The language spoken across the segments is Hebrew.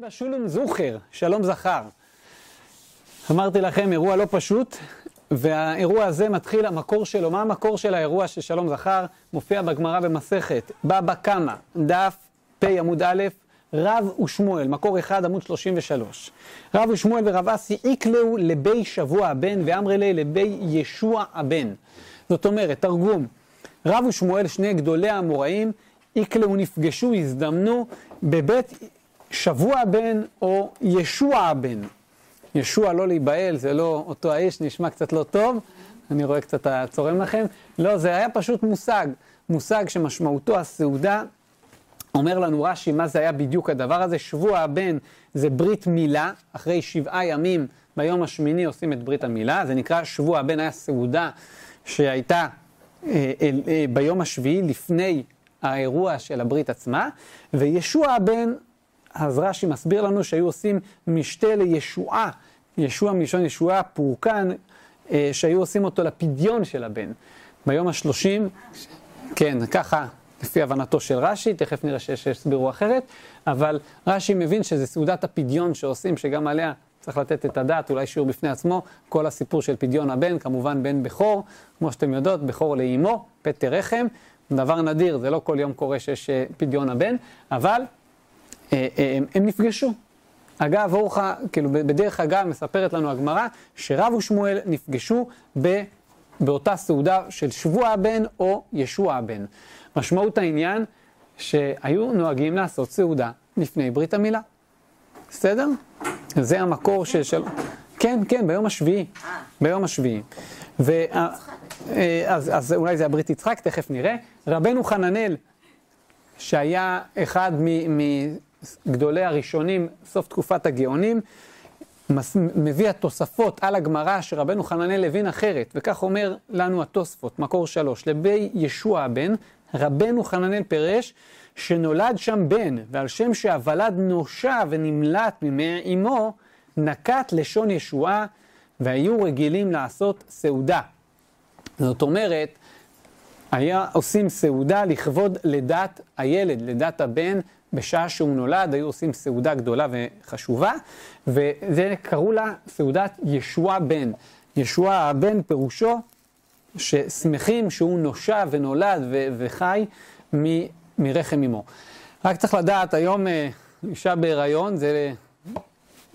בשולם זוכר, שלום זכר. אמרתי לכם, אירוע לא פשוט, והאירוע הזה מתחיל, המקור שלו, מה המקור של האירוע של שלום זכר? מופיע בגמרא במסכת, בבא קמא, דף פ עמוד א', רב ושמואל, מקור אחד עמוד 33. רב ושמואל ורב אסי איקלעו לבי שבוע הבן ואמרי לי לבי ישוע הבן. זאת אומרת, תרגום, רב ושמואל, שני גדולי האמוראים, איקלעו נפגשו, הזדמנו בבית שבוע הבן או ישוע הבן. ישוע לא להיבהל, זה לא אותו האיש, נשמע קצת לא טוב, אני רואה קצת צורם לכם. לא, זה היה פשוט מושג, מושג שמשמעותו הסעודה. אומר לנו רש"י מה זה היה בדיוק הדבר הזה, שבוע הבן זה ברית מילה, אחרי שבעה ימים ביום השמיני עושים את ברית המילה, זה נקרא שבוע הבן. היה סעודה שהייתה אה, אה, אה, ביום השביעי לפני האירוע של הברית עצמה, וישוע הבן אז רש"י מסביר לנו שהיו עושים משתה לישועה, ישוע מלשון ישועה, פורקן, אה, שהיו עושים אותו לפדיון של הבן. ביום השלושים, כן, ככה לפי הבנתו של רש"י, תכף נראה שיש שהסבירו אחרת, אבל רש"י מבין שזה סעודת הפדיון שעושים, שגם עליה צריך לתת את הדעת, אולי שיעור בפני עצמו, כל הסיפור של פדיון הבן, כמובן בן בכור, כמו שאתם יודעות, בכור לאימו, פטר רחם, דבר נדיר, זה לא כל יום קורה שיש אה, פדיון הבן, אבל הם נפגשו. אגב, אורחה, כאילו בדרך אגב מספרת לנו הגמרא שרב ושמואל נפגשו ב, באותה סעודה של שבוע הבן או ישוע הבן. משמעות העניין שהיו נוהגים לעשות סעודה לפני ברית המילה. בסדר? זה המקור של... של... כן, כן, ביום השביעי. ביום השביעי. ו... אה, אז, אז אולי זה הברית יצחק, תכף נראה. רבנו חננאל, שהיה אחד מ... מ גדולי הראשונים, סוף תקופת הגאונים, מביא התוספות על הגמרא שרבנו חננאל הבין אחרת, וכך אומר לנו התוספות, מקור שלוש, לבי ישוע הבן, רבנו חננאל פירש שנולד שם בן, ועל שם שהוולד נושע ונמלט ממי אמו, נקט לשון ישועה, והיו רגילים לעשות סעודה. זאת אומרת, היה עושים סעודה לכבוד לידת הילד, לידת הבן, בשעה שהוא נולד, היו עושים סעודה גדולה וחשובה, וזה קראו לה סעודת ישוע בן. ישוע הבן פירושו ששמחים שהוא נושע ונולד ו- וחי מ- מרחם אמו. רק צריך לדעת, היום אה, אישה בהיריון זה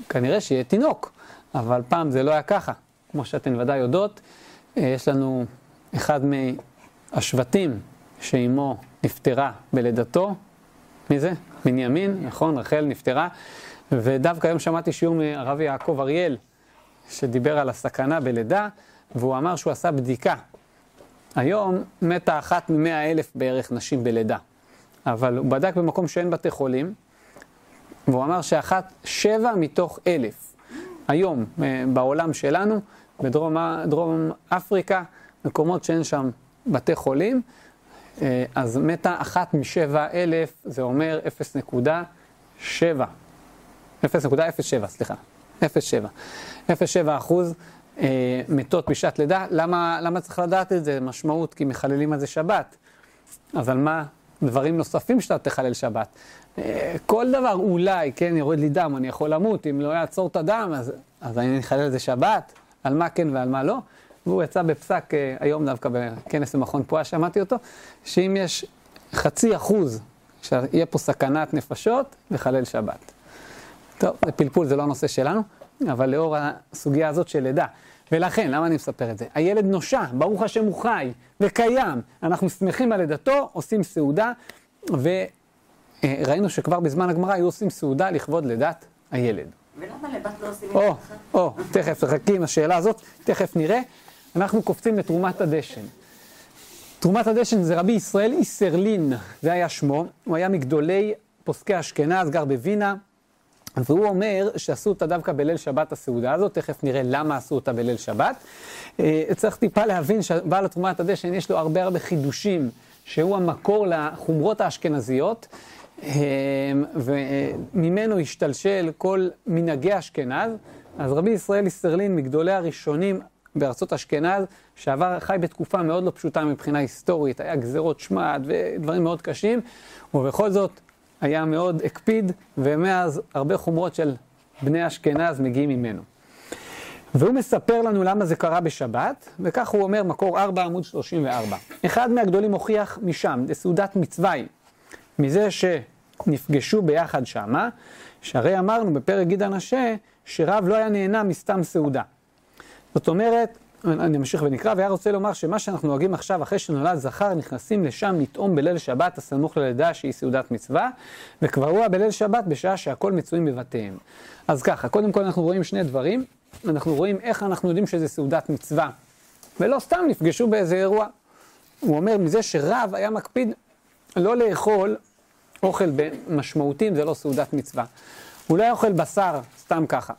כנראה שיהיה תינוק, אבל פעם זה לא היה ככה. כמו שאתן ודאי יודעות, אה, יש לנו אחד מהשבטים שאימו נפטרה בלידתו, מי זה? בנימין, נכון, רחל נפטרה. ודווקא היום שמעתי שיעור מהרב יעקב אריאל, שדיבר על הסכנה בלידה, והוא אמר שהוא עשה בדיקה. היום מתה אחת ממאה אלף בערך נשים בלידה. אבל הוא בדק במקום שאין בתי חולים, והוא אמר שאחת, שבע מתוך אלף. היום, אה, בעולם שלנו, בדרום אפריקה, מקומות שאין שם בתי חולים, אז מתה אחת משבע אלף, זה אומר 0.7. 0.07, סליחה. 0.7. 0.7 אחוז אה, מתות בשעת לידה. למה, למה צריך לדעת את זה? משמעות, כי מחללים על זה שבת. אז על מה דברים נוספים שאתה תחלל שבת? אה, כל דבר אולי, כן, יורד לי דם, אני יכול למות, אם לא יעצור את הדם, אז, אז אני אחלל על זה שבת? על מה כן ועל מה לא? והוא יצא בפסק אה, היום דווקא בכנס במכון פועה, שמעתי אותו, שאם יש חצי אחוז שיהיה פה סכנת נפשות, לחלל שבת. טוב, זה פלפול, זה לא הנושא שלנו, אבל לאור הסוגיה הזאת של לידה. ולכן, למה אני מספר את זה? הילד נושע, ברוך השם הוא חי וקיים. אנחנו שמחים על לידתו, עושים סעודה, וראינו שכבר בזמן הגמרא היו עושים סעודה לכבוד לידת הילד. ולמה לבת לא עושים את זה? או, או, תכף, חכי עם השאלה הזאת, תכף נראה. אנחנו קופצים לתרומת הדשן. תרומת הדשן זה רבי ישראל איסרלין, זה היה שמו, הוא היה מגדולי פוסקי אשכנז, גר בווינה, והוא אומר שעשו אותה דווקא בליל שבת הסעודה הזאת, תכף נראה למה עשו אותה בליל שבת. אה, צריך טיפה להבין שבעל תרומת הדשן יש לו הרבה הרבה חידושים, שהוא המקור לחומרות האשכנזיות, אה, וממנו השתלשל כל מנהגי אשכנז. אז רבי ישראל איסרלין, מגדולי הראשונים, בארצות אשכנז, שעבר, חי בתקופה מאוד לא פשוטה מבחינה היסטורית, היה גזרות שמד ודברים מאוד קשים, ובכל זאת היה מאוד הקפיד, ומאז הרבה חומרות של בני אשכנז מגיעים ממנו. והוא מספר לנו למה זה קרה בשבת, וכך הוא אומר, מקור 4 עמוד 34. אחד מהגדולים הוכיח משם, לסעודת מצווה היא, מזה שנפגשו ביחד שמה, שהרי אמרנו בפרק גיד הנשה, שרב לא היה נהנה מסתם סעודה. זאת אומרת, אני אמשיך ונקרא, והיה רוצה לומר שמה שאנחנו נוהגים עכשיו, אחרי שנולד זכר, נכנסים לשם לטעום בליל שבת הסמוך ללידה שהיא סעודת מצווה, וקבעוה בליל שבת בשעה שהכל מצויים בבתיהם. אז ככה, קודם כל אנחנו רואים שני דברים, אנחנו רואים איך אנחנו יודעים שזה סעודת מצווה, ולא סתם נפגשו באיזה אירוע. הוא אומר מזה שרב היה מקפיד לא לאכול אוכל משמעותי זה לא סעודת מצווה. הוא לא היה אוכל בשר סתם ככה.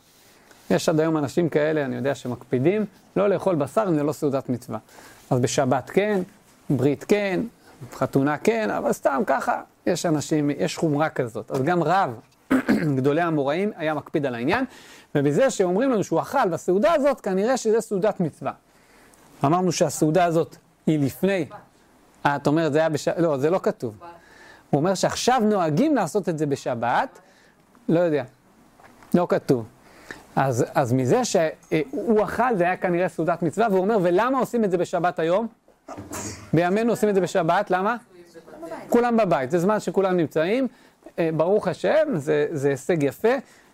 יש עד היום אנשים כאלה, אני יודע, שמקפידים לא לאכול בשר אם זה לא סעודת מצווה. אז בשבת כן, ברית כן, חתונה כן, אבל סתם ככה, יש אנשים, יש חומרה כזאת. אז גם רב, גדולי המוראים, היה מקפיד על העניין, ובזה שאומרים לנו שהוא אכל בסעודה הזאת, כנראה שזה סעודת מצווה. אמרנו שהסעודה הזאת היא לפני. אה, את אומרת, זה היה בשבת, לא, זה לא כתוב. הוא אומר שעכשיו נוהגים לעשות את זה בשבת, לא יודע, לא כתוב. אז, אז מזה שהוא אכל, זה היה כנראה סעודת מצווה, והוא אומר, ולמה עושים את זה בשבת היום? בימינו עושים את זה בשבת, למה? כולם בבית, זה זמן שכולם נמצאים, אה, ברוך השם, זה, זה הישג יפה,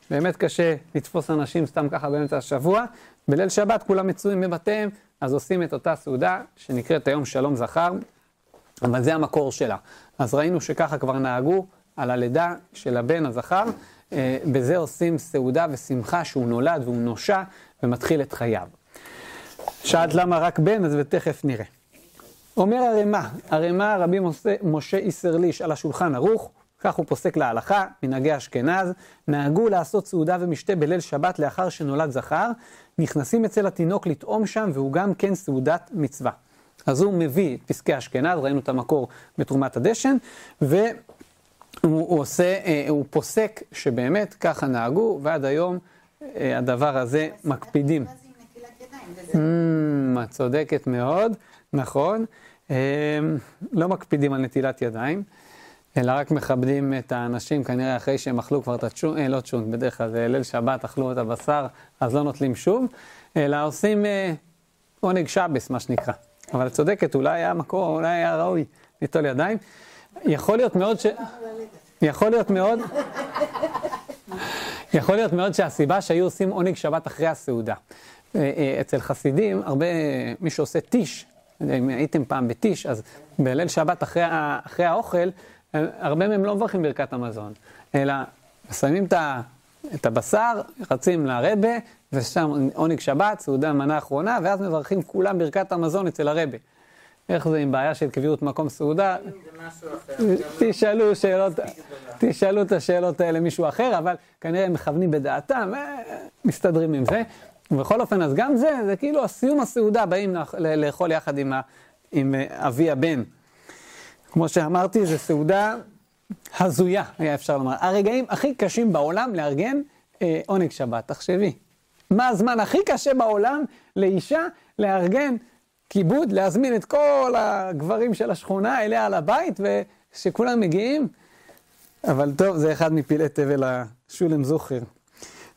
באמת קשה לתפוס אנשים סתם ככה באמצע השבוע. בליל שבת כולם מצויים בבתיהם, אז עושים את אותה סעודה שנקראת היום שלום זכר, אבל זה המקור שלה. אז ראינו שככה כבר נהגו על הלידה של הבן הזכר. אה, בזה עושים סעודה ושמחה שהוא נולד והוא נושע ומתחיל את חייו. שאלת למה רק בן, אז ותכף נראה. אומר הרמ"א, הרמ"א רבי משה איסרליש על השולחן ערוך, כך הוא פוסק להלכה, מנהגי אשכנז, נהגו לעשות סעודה ומשתה בליל שבת לאחר שנולד זכר, נכנסים אצל התינוק לטעום שם והוא גם כן סעודת מצווה. אז הוא מביא את פסקי אשכנז, ראינו את המקור בתרומת הדשן, ו... הוא, הוא עושה, אה, הוא פוסק שבאמת ככה נהגו, ועד היום אה, הדבר הזה מקפידים. Mm, את צודקת מאוד, נכון. אה, לא מקפידים על נטילת ידיים, אלא רק מכבדים את האנשים, כנראה אחרי שהם אכלו כבר את הצ'ון, לא צ'ון, בדרך כלל זה ליל שבת, אכלו את הבשר, אז לא נוטלים שוב, אלא עושים עונג שבס, מה שנקרא. אבל את צודקת, אולי היה מקור, אולי היה ראוי ליטול ידיים. יכול להיות מאוד ש... יכול להיות מאוד... יכול להיות מאוד שהסיבה שהיו עושים עונג שבת אחרי הסעודה. אה, אה, אצל חסידים, הרבה, מי שעושה טיש, אם הייתם פעם בטיש, אז בליל שבת אחרי, אחרי האוכל, הרבה מהם לא מברכים ברכת המזון, אלא מסיימים את הבשר, רצים לרבה, ושם עונג שבת, סעודה מנה אחרונה, ואז מברכים כולם ברכת המזון אצל הרבה. איך זה עם בעיה של קביעות מקום סעודה? תשאלו שאלות, תשאלו את השאלות האלה מישהו אחר, אבל כנראה הם מכוונים בדעתם, אה, מסתדרים עם זה. ובכל אופן, אז גם זה, זה כאילו סיום הסעודה, באים לאכול יחד עם, עם אה, אבי הבן. כמו שאמרתי, זו סעודה הזויה, היה אפשר לומר. הרגעים הכי קשים בעולם לארגן אה, עונג שבת, תחשבי. מה הזמן הכי קשה בעולם לאישה לארגן כיבוד, להזמין את כל הגברים של השכונה אליה לבית, ושכולם מגיעים. אבל טוב, זה אחד מפלאי תבל השולם זוכר.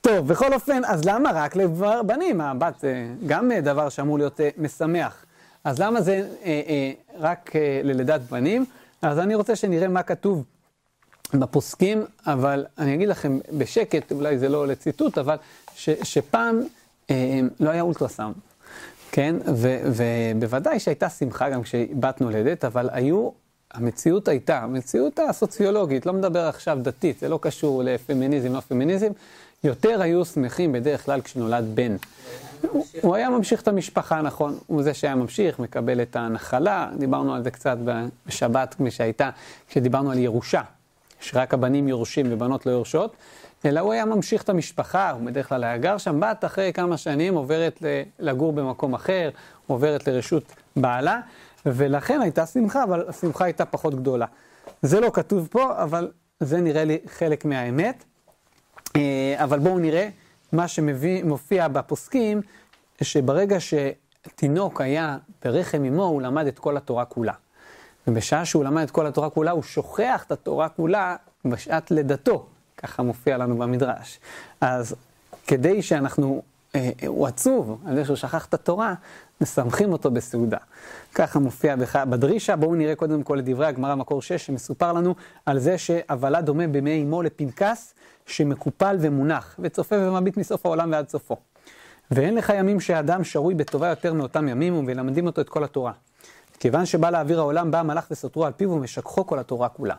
טוב, בכל אופן, אז למה רק לבנים? הבת זה גם דבר שאמור להיות אה, משמח. אז למה זה אה, אה, רק אה, ללידת בנים? אז אני רוצה שנראה מה כתוב בפוסקים, אבל אני אגיד לכם בשקט, אולי זה לא לציטוט, אבל ש, שפעם אה, לא היה אולטרסאונד. כן, ובוודאי שהייתה שמחה גם כשבת נולדת, אבל היו, המציאות הייתה, המציאות הסוציולוגית, לא מדבר עכשיו דתית, זה לא קשור לפמיניזם, לא פמיניזם, יותר היו שמחים בדרך כלל כשנולד בן. הוא, הוא היה ממשיך את המשפחה, נכון, הוא זה שהיה ממשיך, מקבל את הנחלה, דיברנו על זה קצת בשבת, כפי שהייתה, כשדיברנו על ירושה, שרק הבנים יורשים ובנות לא יורשות. אלא הוא היה ממשיך את המשפחה, הוא בדרך כלל היה גר שם, בת אחרי כמה שנים עוברת לגור במקום אחר, עוברת לרשות בעלה, ולכן הייתה שמחה, אבל השמחה הייתה פחות גדולה. זה לא כתוב פה, אבל זה נראה לי חלק מהאמת. אה, אבל בואו נראה מה שמופיע בפוסקים, שברגע שתינוק היה ברחם אמו, הוא למד את כל התורה כולה. ובשעה שהוא למד את כל התורה כולה, הוא שוכח את התורה כולה בשעת לידתו, ככה מופיע לנו במדרש. אז כדי שאנחנו, אה, הוא עצוב על זה שהוא שכח את התורה, מסמכים אותו בסעודה. ככה מופיע בח... בדרישה, בואו נראה קודם כל את דברי הגמרא מקור 6, שמסופר לנו על זה שהבלה דומה בימי אמו לפנקס שמקופל ומונח, וצופה ומביט מסוף העולם ועד סופו. ואין לך ימים שאדם שרוי בטובה יותר מאותם ימים, ולמדים אותו את כל התורה. כיוון שבא לאוויר העולם, בא המלאך וסותרו על פיו ומשכחו כל התורה כולה.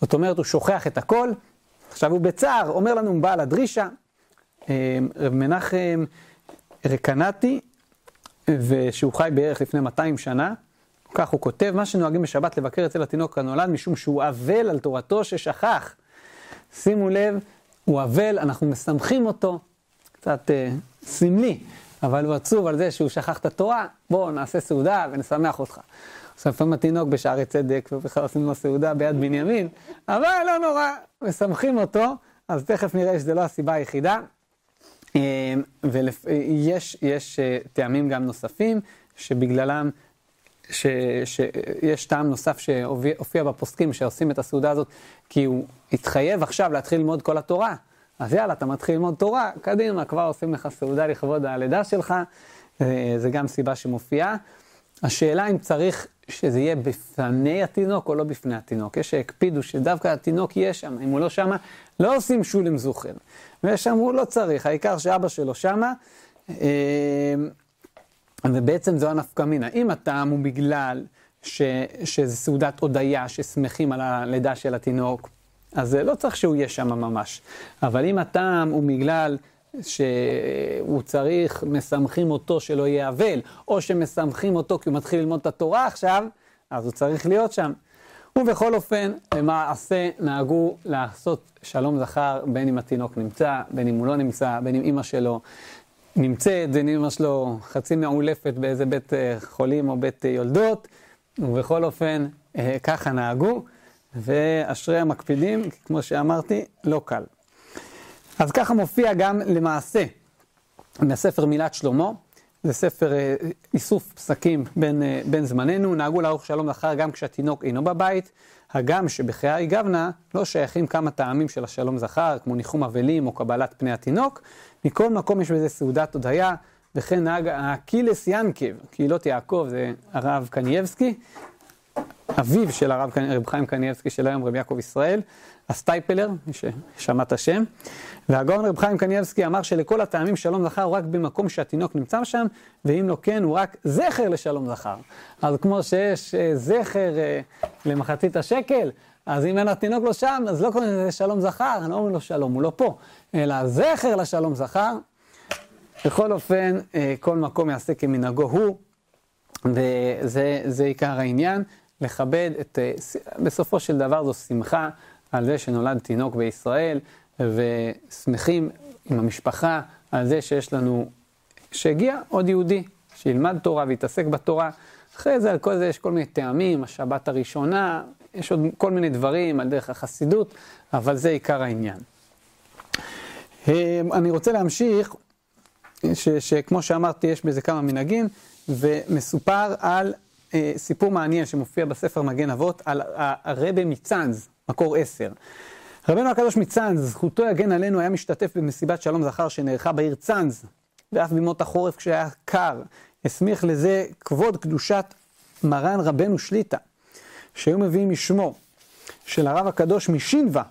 זאת אומרת, הוא שוכח את הכל, עכשיו הוא בצער, אומר לנו בעל הדרישה, אה, רב מנחם רקנטי, ושהוא חי בערך לפני 200 שנה, כך הוא כותב, מה שנוהגים בשבת לבקר אצל התינוק הנולד, משום שהוא אבל על תורתו ששכח. שימו לב, הוא אבל, אנחנו מסמכים אותו, קצת אה, סמלי, אבל הוא עצוב על זה שהוא שכח את התורה, בואו נעשה סעודה ונשמח אותך. לפעמים התינוק בשערי צדק, ובכלל עושים לו סעודה ביד בנימין, אבל לא נורא, משמחים אותו, אז תכף נראה שזו לא הסיבה היחידה. ויש יש אה, טעמים גם נוספים, שבגללם, ש, שיש טעם נוסף שהופיע בפוסקים שעושים את הסעודה הזאת, כי הוא התחייב עכשיו להתחיל ללמוד כל התורה. אז יאללה, אתה מתחיל ללמוד תורה, קדימה, כבר עושים לך סעודה לכבוד הלידה שלך, אה, זה גם סיבה שמופיעה. השאלה אם צריך שזה יהיה בפני התינוק או לא בפני התינוק. יש שהקפידו שדווקא התינוק יהיה שם, אם הוא לא שמה, לא עושים שולם זוכר. ויש שאמרו, לא צריך, העיקר שאבא שלו שמה. אה, ובעצם זו הנפקא מינה. אם הטעם הוא בגלל ש, שזה סעודת הודיה, ששמחים על הלידה של התינוק, אז לא צריך שהוא יהיה שם ממש. אבל אם הטעם הוא בגלל שהוא צריך, מסמכים אותו שלא יהיה אבל, או שמסמכים אותו כי הוא מתחיל ללמוד את התורה עכשיו, אז הוא צריך להיות שם. ובכל אופן, למעשה נהגו לעשות שלום זכר בין אם התינוק נמצא, בין אם הוא לא נמצא, בין אם אימא שלו נמצאת, בין אם אימא שלו חצי מעולפת באיזה בית אה, חולים או בית אה, יולדות, ובכל אופן, אה, ככה נהגו, ואשרי המקפידים, כמו שאמרתי, לא קל. אז ככה מופיע גם למעשה בספר מילת שלמה, זה ספר אה, איסוף פסקים בין, אה, בין זמננו, נהגו לערוך שלום זכר גם כשהתינוק אינו בבית, הגם שבכהאי גוונא לא שייכים כמה טעמים של השלום זכר, כמו ניחום אבלים או קבלת פני התינוק, מכל מקום יש בזה סעודת הודיה, וכן נהג הקהילס יענקב, קהילות יעקב, זה הרב קנייבסקי, אביו של הרב רב חיים קנייבסקי של היום, רב יעקב ישראל, הסטייפלר, מי ששמע את השם. והגאון רב חיים קנייבסקי אמר שלכל הטעמים שלום זכר הוא רק במקום שהתינוק נמצא שם, ואם לא כן הוא רק זכר לשלום זכר. אז כמו שיש אה, זכר אה, למחצית השקל, אז אם אין התינוק לא שם, אז לא קוראים לזה שלום זכר, לא אומרים לו שלום, הוא לא פה, אלא זכר לשלום זכר. בכל אופן, אה, כל מקום יעשה כמנהגו הוא, וזה עיקר העניין, לכבד את, בסופו של דבר זו שמחה על זה שנולד תינוק בישראל. ושמחים עם המשפחה על זה שיש לנו, שהגיע עוד יהודי, שילמד תורה ויתעסק בתורה. אחרי זה על כל זה יש כל מיני טעמים, השבת הראשונה, יש עוד כל מיני דברים על דרך החסידות, אבל זה עיקר העניין. אה, אני רוצה להמשיך, ש, שכמו שאמרתי, יש בזה כמה מנהגים, ומסופר על אה, סיפור מעניין שמופיע בספר מגן אבות, על הרבי מצאנז, מקור עשר. רבנו הקדוש מצאנז, זכותו יגן עלינו, היה משתתף במסיבת שלום זכר שנערכה בעיר צאנז, ואף בימות החורף כשהיה קר. הסמיך לזה כבוד קדושת מרן רבנו שליטא, שהיו מביאים משמו של הרב הקדוש משינווה,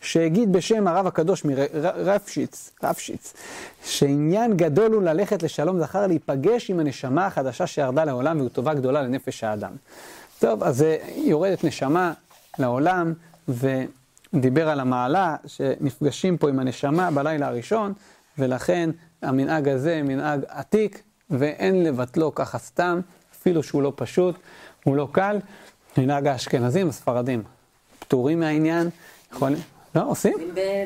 שהגיד בשם הרב הקדוש מרפשיץ, רפשיץ, שעניין גדול הוא ללכת לשלום זכר, להיפגש עם הנשמה החדשה שירדה לעולם, והוא טובה גדולה לנפש האדם. טוב, אז יורדת נשמה לעולם, ו... דיבר על המעלה שנפגשים פה עם הנשמה בלילה הראשון, ולכן המנהג הזה מנהג עתיק, ואין לבטלו ככה סתם, אפילו שהוא לא פשוט, הוא לא קל. מנהג האשכנזים, הספרדים, פטורים מהעניין, יכולים, לא, עושים?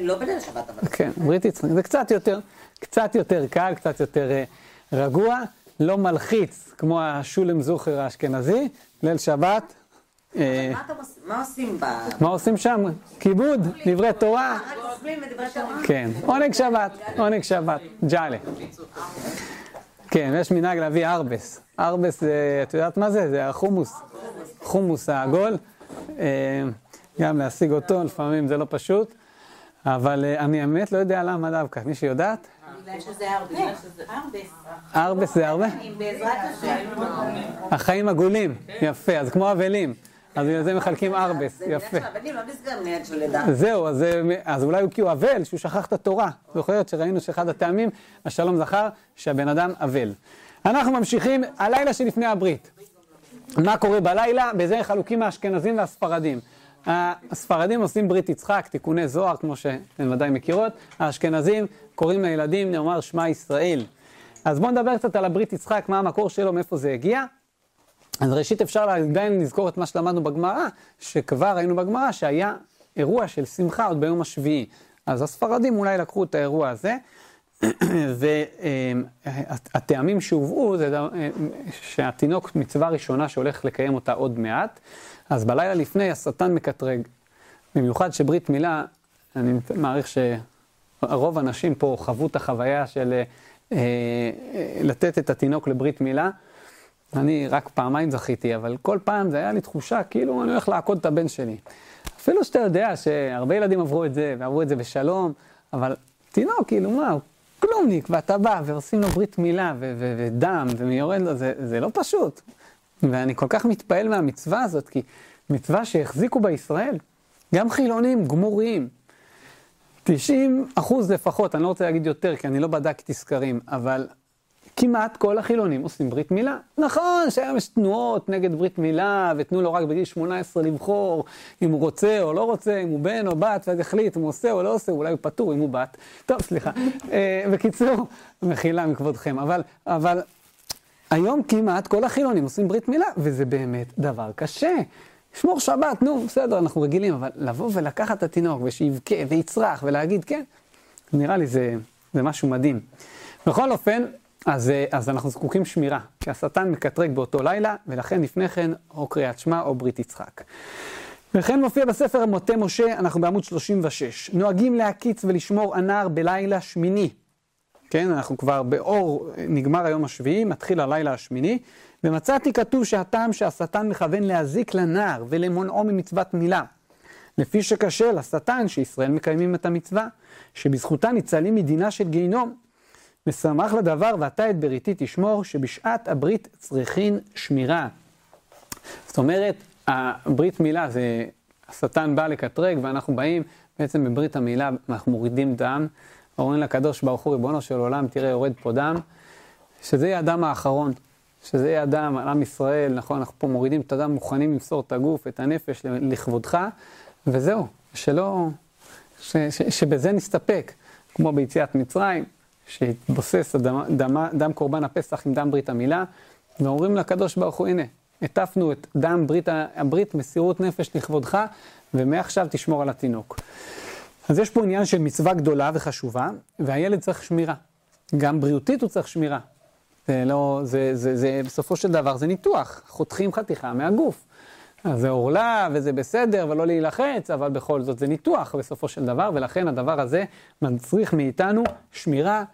לא בליל שבת, אבל... כן, ברית יצחק, זה קצת יותר, קצת יותר קל, קצת יותר אה, רגוע, לא מלחיץ, כמו השולם זוכר האשכנזי, ליל שבת, מה עושים ב... מה עושים שם? כיבוד, דברי תורה. כן, עונג שבת, עונג שבת, ג'אלה. כן, יש מנהג להביא ארבס. ארבס, את יודעת מה זה? זה החומוס. חומוס העגול, אה, גם להשיג אותו, לפעמים זה לא פשוט, אבל אה, אני האמת לא יודע למה דווקא, מי שיודעת? בגלל שזה הרבה. ארבס זה הרבה? בעזרת השם. החיים עגולים, יפה, אז כמו אבלים, אז בגלל זה מחלקים ארבס, יפה. לא. זהו, אז, אה, אז אולי הוא כי הוא אבל, שהוא שכח את התורה. זוכר להיות שראינו שאחד הטעמים, השלום זכר, שהבן אדם אבל. אנחנו ממשיכים, הלילה שלפני הברית. מה קורה בלילה? בזה חלוקים האשכנזים והספרדים. הספרדים עושים ברית יצחק, תיקוני זוהר, כמו שאתן ודאי מכירות. האשכנזים קוראים לילדים, נאמר שמע ישראל. אז בואו נדבר קצת על הברית יצחק, מה המקור שלו, מאיפה זה הגיע. אז ראשית אפשר עדיין לזכור את מה שלמדנו בגמרא, שכבר ראינו בגמרא שהיה אירוע של שמחה עוד ביום השביעי. אז הספרדים אולי לקחו את האירוע הזה, והטעמים שהובאו זה דבר- שהתינוק מצווה ראשונה שהולך לקיים אותה עוד מעט, אז בלילה לפני השטן מקטרג. במיוחד שברית מילה, אני מעריך שרוב האנשים פה חוו את החוויה של אה, אה, לתת את התינוק לברית מילה. אני רק פעמיים זכיתי, אבל כל פעם זה היה לי תחושה כאילו אני הולך לעקוד את הבן שלי. אפילו שאתה יודע שהרבה ילדים עברו את זה, ועברו את זה בשלום, אבל תינוק, כאילו מה, הוא כלומניק, ואתה בא ועושים לו ברית מילה, ו- ו- ודם, ויורד לו, זה, זה לא פשוט. ואני כל כך מתפעל מהמצווה הזאת, כי מצווה שהחזיקו בישראל, גם חילונים גמורים. 90 אחוז לפחות, אני לא רוצה להגיד יותר, כי אני לא בדקתי סקרים, אבל כמעט כל החילונים עושים ברית מילה. נכון שהיום יש תנועות נגד ברית מילה, ותנו לו רק בגיל 18 לבחור אם הוא רוצה או לא רוצה, אם הוא בן או בת, ואז יחליט אם הוא עושה או לא עושה, אולי הוא פטור אם הוא בת. טוב, סליחה. אה, בקיצור, מחילה מכבודכם, אבל, אבל היום כמעט כל החילונים עושים ברית מילה, וזה באמת דבר קשה. שמור שבת, נו, בסדר, אנחנו רגילים, אבל לבוא ולקחת את התינוק ושיבכה ויצרח ולהגיד כן, נראה לי זה, זה משהו מדהים. בכל אופן, אז, אה, אז אנחנו זקוקים שמירה, כי השטן מקטרג באותו לילה, ולכן לפני כן או קריאת שמע או ברית יצחק. וכן מופיע בספר מוטה משה, אנחנו בעמוד 36. נוהגים להקיץ ולשמור הנער בלילה שמיני. כן, אנחנו כבר באור, נגמר היום השביעי, מתחיל הלילה השמיני, ומצאתי כתוב שהטעם שהשטן מכוון להזיק לנער ולמונעו ממצוות מילה. לפי שקשה לשטן שישראל מקיימים את המצווה, שבזכותה ניצלים מדינה של גיהינום. ושמח לדבר ואתה את בריתי תשמור, שבשעת הברית צריכין שמירה. זאת אומרת, הברית מילה זה, השטן בא לקטרג ואנחנו באים בעצם בברית המילה, אנחנו מורידים דם, אומרים לקדוש ברוך הוא, ריבונו של עולם, תראה, יורד פה דם, שזה יהיה הדם האחרון, שזה יהיה הדם על עם ישראל, נכון, אנחנו פה מורידים את הדם, מוכנים למסור את הגוף, את הנפש לכבודך, וזהו, שלא, ש, ש, שבזה נסתפק, כמו ביציאת מצרים, שהתבוסס הדם, דם, דם קורבן הפסח עם דם ברית המילה, ואומרים לקדוש ברוך הוא, הנה, הטפנו את דם ברית הברית, מסירות נפש לכבודך, ומעכשיו תשמור על התינוק. אז יש פה עניין של מצווה גדולה וחשובה, והילד צריך שמירה. גם בריאותית הוא צריך שמירה. זה לא, זה, זה, זה, בסופו של דבר זה ניתוח, חותכים חתיכה מהגוף. אז זה עורלה וזה בסדר ולא להילחץ, אבל בכל זאת זה ניתוח בסופו של דבר, ולכן הדבר הזה מצריך מאיתנו שמירה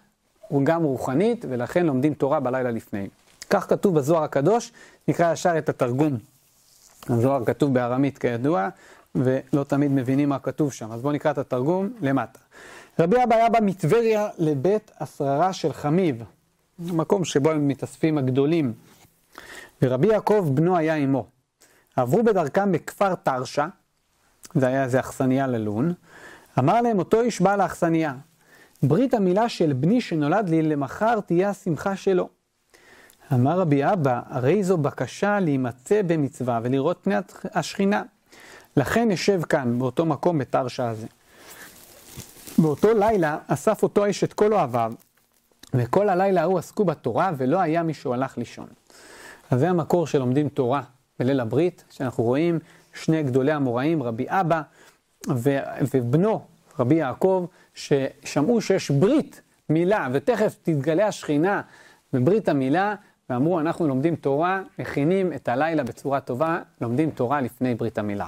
גם רוחנית, ולכן לומדים תורה בלילה לפני. כך כתוב בזוהר הקדוש, נקרא ישר את התרגום. הזוהר כתוב בארמית כידוע, ולא תמיד מבינים מה כתוב שם. אז בואו נקרא את התרגום למטה. רבי אבא היה בא מטבריה לבית השררה של חמיב, מקום שבו הם מתאספים הגדולים. ורבי יעקב בנו היה עמו. עברו בדרכם בכפר תרשה, זה היה איזה אכסניה ללון, אמר להם אותו איש בעל האכסניה, ברית המילה של בני שנולד לי למחר תהיה השמחה שלו. אמר רבי אבא, הרי זו בקשה להימצא במצווה ולראות פני השכינה. לכן אשב כאן, באותו מקום בתרשה הזה. באותו לילה אסף אותו האיש את כל אוהביו, וכל הלילה ההוא עסקו בתורה, ולא היה מי שהלך לישון. אז זה המקור שלומדים תורה בליל הברית, שאנחנו רואים שני גדולי המוראים, רבי אבא ו- ובנו, רבי יעקב, ששמעו שיש ברית מילה, ותכף תתגלה השכינה בברית המילה, ואמרו, אנחנו לומדים תורה, מכינים את הלילה בצורה טובה, לומדים תורה לפני ברית המילה.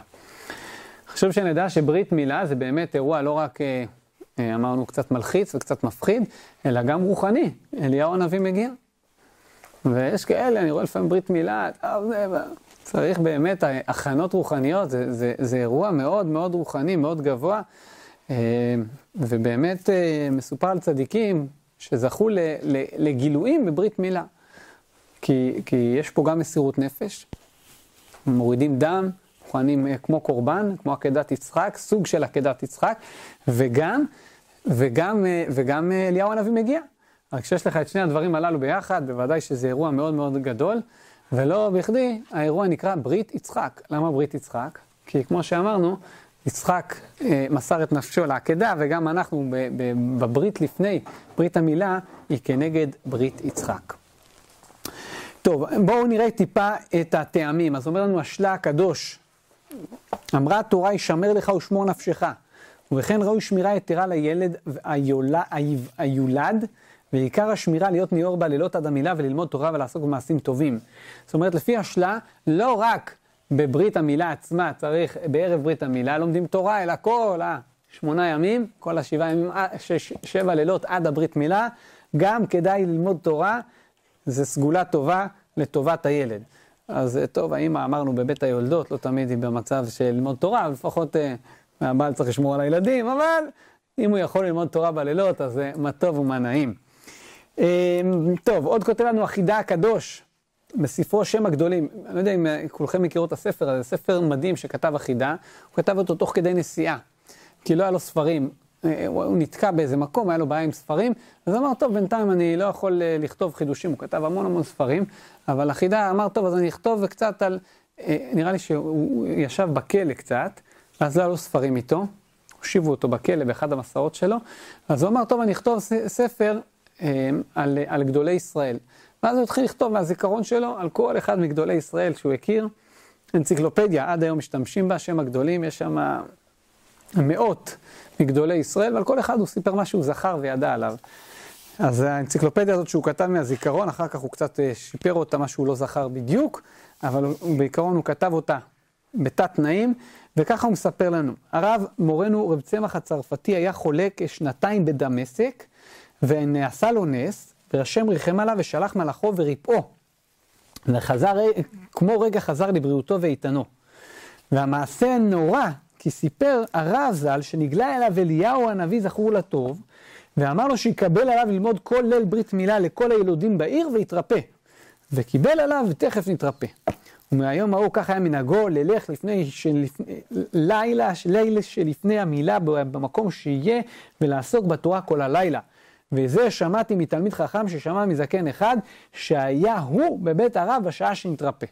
חשוב שנדע שברית מילה זה באמת אירוע לא רק, אמרנו, קצת מלחיץ וקצת מפחיד, אלא גם רוחני. אליהו הנביא מגיע. ויש כאלה, אני רואה לפעמים ברית מילה, צריך באמת הכנות רוחניות, זה, זה, זה אירוע מאוד מאוד רוחני, מאוד גבוה, אה, ובאמת אה, מסופר על צדיקים שזכו ל, ל, לגילויים בברית מילה. כי, כי יש פה גם מסירות נפש, מורידים דם, מוכנים אה, כמו קורבן, כמו עקדת יצחק, סוג של עקדת יצחק, וגם, וגם, וגם אליהו הנביא מגיע. רק כשיש לך את שני הדברים הללו ביחד, בוודאי שזה אירוע מאוד מאוד גדול, ולא בכדי האירוע נקרא ברית יצחק. למה ברית יצחק? כי כמו שאמרנו, יצחק אה, מסר את נפשו לעקדה, וגם אנחנו ב, ב, בברית לפני, ברית המילה, היא כנגד ברית יצחק. טוב, בואו נראה טיפה את הטעמים. אז אומר לנו השלה הקדוש, אמרה התורה, ישמר לך ושמור נפשך, ובכן ראוי שמירה יתרה לילד היולד, ועיקר השמירה להיות מאור בלילות עד המילה וללמוד תורה ולעסוק במעשים טובים. זאת אומרת, לפי השלה, לא רק בברית המילה עצמה צריך, בערב ברית המילה לומדים תורה, אלא כל השמונה ימים, כל השבעה ימים, אה, שש, שבע לילות עד הברית מילה, גם כדאי ללמוד תורה, זה סגולה טובה לטובת הילד. אז אה, טוב, האמא אמרנו בבית היולדות, לא תמיד היא במצב של ללמוד תורה, לפחות אה, הבעל צריך לשמור על הילדים, אבל אם הוא יכול ללמוד תורה בלילות, אז מה טוב ומה נעים. אמ, טוב, עוד כותב לנו החידה הקדוש בספרו שם הגדולים. אני לא יודע אם אה, כולכם מכירו את הספר הזה, ספר מדהים שכתב החידה, הוא כתב אותו תוך כדי נסיעה, כי לא היה לו ספרים. אה, הוא נתקע באיזה מקום, היה לו בעיה עם ספרים, אז אמר, טוב, בינתיים אני לא יכול אה, לכתוב חידושים, הוא כתב המון המון ספרים, אבל החידה אמר, טוב, אז אני אכתוב קצת על, נראה לי שהוא ישב בכלא קצת, אז לא היה לו ספרים איתו, הושיבו אותו בכלא באחד המסעות שלו, אז הוא אמר, טוב, אני אכתוב ספר על, על גדולי ישראל. ואז הוא התחיל לכתוב מהזיכרון שלו על כל אחד מגדולי ישראל שהוא הכיר. אנציקלופדיה, עד היום משתמשים בה, שם הגדולים, יש שם מאות מגדולי ישראל, ועל כל אחד הוא סיפר מה שהוא זכר וידע עליו. אז האנציקלופדיה הזאת שהוא כתב מהזיכרון, אחר כך הוא קצת אה, שיפר אותה, מה שהוא לא זכר בדיוק, אבל הוא, בעיקרון הוא כתב אותה בתת תנאים, וככה הוא מספר לנו. הרב מורנו רב צמח הצרפתי היה חולה כשנתיים בדמשק, ונעשה לו נס, והשם ריחם עליו ושלח מלאכו וריפאו. וחזר, כמו רגע חזר לבריאותו ואיתנו. והמעשה נורא, כי סיפר הרב ז"ל שנגלה אליו אליהו הנביא זכור לטוב, ואמר לו שיקבל עליו ללמוד כל ליל ברית מילה לכל הילודים בעיר ויתרפא. וקיבל עליו ותכף נתרפא. ומהיום ההוא כך היה מנהגו ללך לפני, שלפני, לילה, לילה שלפני המילה במקום שיהיה ולעסוק בתורה כל הלילה. וזה שמעתי מתלמיד חכם ששמע מזקן אחד, שהיה הוא בבית הרב בשעה שנתרפא.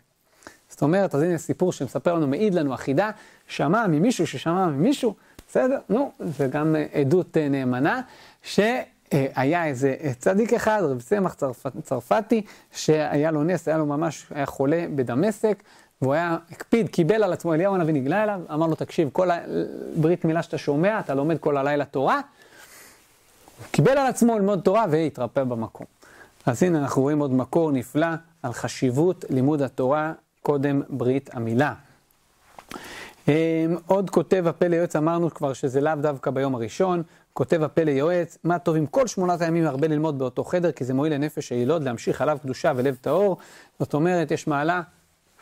זאת אומרת, אז הנה סיפור שמספר לנו, מעיד לנו אחידה, שמע ממישהו ששמע ממישהו, בסדר, נו, זה גם אה, עדות אה, נאמנה, שהיה איזה אה, צדיק אחד, רב צמח צרפ, צרפתי, שהיה לו נס, היה לו ממש, היה חולה בדמשק, והוא היה, הקפיד, קיבל על עצמו, אליהו הנביא נגלה אליו, אמר לו, תקשיב, כל ברית מילה שאתה שומע, אתה לומד כל הלילה תורה, קיבל על עצמו ללמוד תורה והתרפא במקום. אז הנה אנחנו רואים עוד מקור נפלא על חשיבות לימוד התורה קודם ברית המילה. אמ, עוד כותב הפה ליועץ, אמרנו כבר שזה לאו דווקא ביום הראשון, כותב הפה ליועץ, מה טוב אם כל שמונת הימים הרבה ללמוד באותו חדר, כי זה מועיל לנפש היילוד להמשיך עליו קדושה ולב טהור. זאת אומרת, יש מעלה,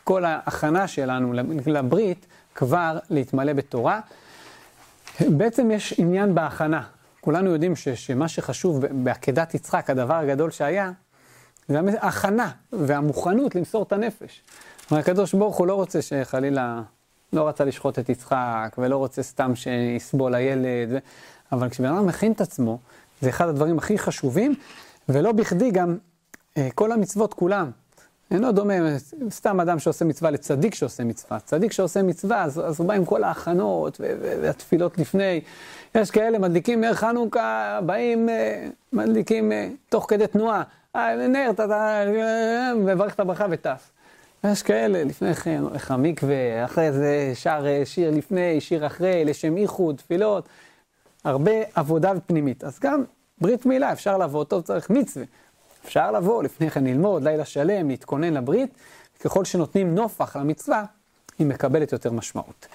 כל ההכנה שלנו לברית כבר להתמלא בתורה. בעצם יש עניין בהכנה. כולנו יודעים ש, שמה שחשוב בעקדת יצחק, הדבר הגדול שהיה, זה ההכנה והמוכנות למסור את הנפש. אבל הקדוש ברוך הוא לא רוצה שחלילה, לא רצה לשחוט את יצחק, ולא רוצה סתם שיסבול הילד, ו... אבל כשבן אדם מכין את עצמו, זה אחד הדברים הכי חשובים, ולא בכדי גם אה, כל המצוות כולם, אינו דומה, סתם אדם שעושה מצווה לצדיק שעושה מצווה. צדיק שעושה מצווה, אז, אז הוא בא עם כל ההכנות והתפילות לפני. יש כאלה מדליקים נר חנוכה, באים, אה, מדליקים אה, תוך כדי תנועה. אה, נר, אתה מברך את הברכה וטס. יש כאלה, לפני כן, הולך המקווה, אחרי זה שר שיר לפני, שיר אחרי, לשם איחוד, תפילות. הרבה עבודה פנימית. אז גם ברית מילה, אפשר לבוא, טוב, צריך מצווה. אפשר לבוא לפני כן ללמוד, לילה שלם, להתכונן לברית, ככל שנותנים נופח למצווה, היא מקבלת יותר משמעות.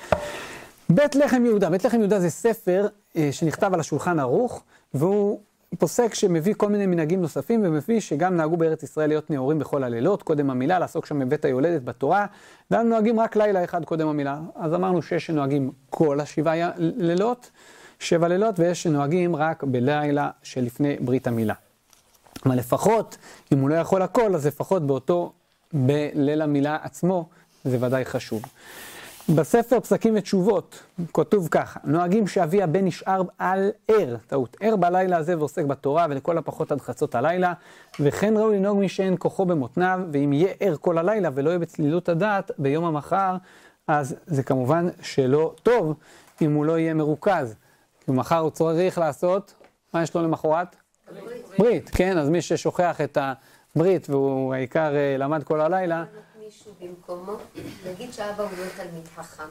בית לחם יהודה, בית לחם יהודה זה ספר אה, שנכתב על השולחן ערוך, והוא פוסק שמביא כל מיני מנהגים נוספים, ומביא שגם נהגו בארץ ישראל להיות נאורים בכל הלילות, קודם המילה, לעסוק שם בבית היולדת בתורה, והם נוהגים רק לילה אחד קודם המילה. אז אמרנו שיש שנוהגים כל השבעה לילות, שבע לילות, ויש שנוהגים רק בלילה שלפני ברית המילה. אבל לפחות, אם הוא לא יכול הכל, אז לפחות באותו, בליל המילה עצמו, זה ודאי חשוב. בספר פסקים ותשובות כתוב ככה, נוהגים שאבי הבן נשאר על ער, טעות, ער בלילה הזה ועוסק בתורה ולכל הפחות עד חצות הלילה, וכן ראוי לנהוג מי שאין כוחו במותניו, ואם יהיה ער כל הלילה ולא יהיה בצלילות הדעת ביום המחר, אז זה כמובן שלא טוב אם הוא לא יהיה מרוכז. כי מחר הוא צריך לעשות, מה יש לו למחרת? ברית. כן, אז מי ששוכח את הברית והוא העיקר אה, למד כל הלילה, מישהו במקומו, נגיד שאבא הוא לא תלמיד חכם,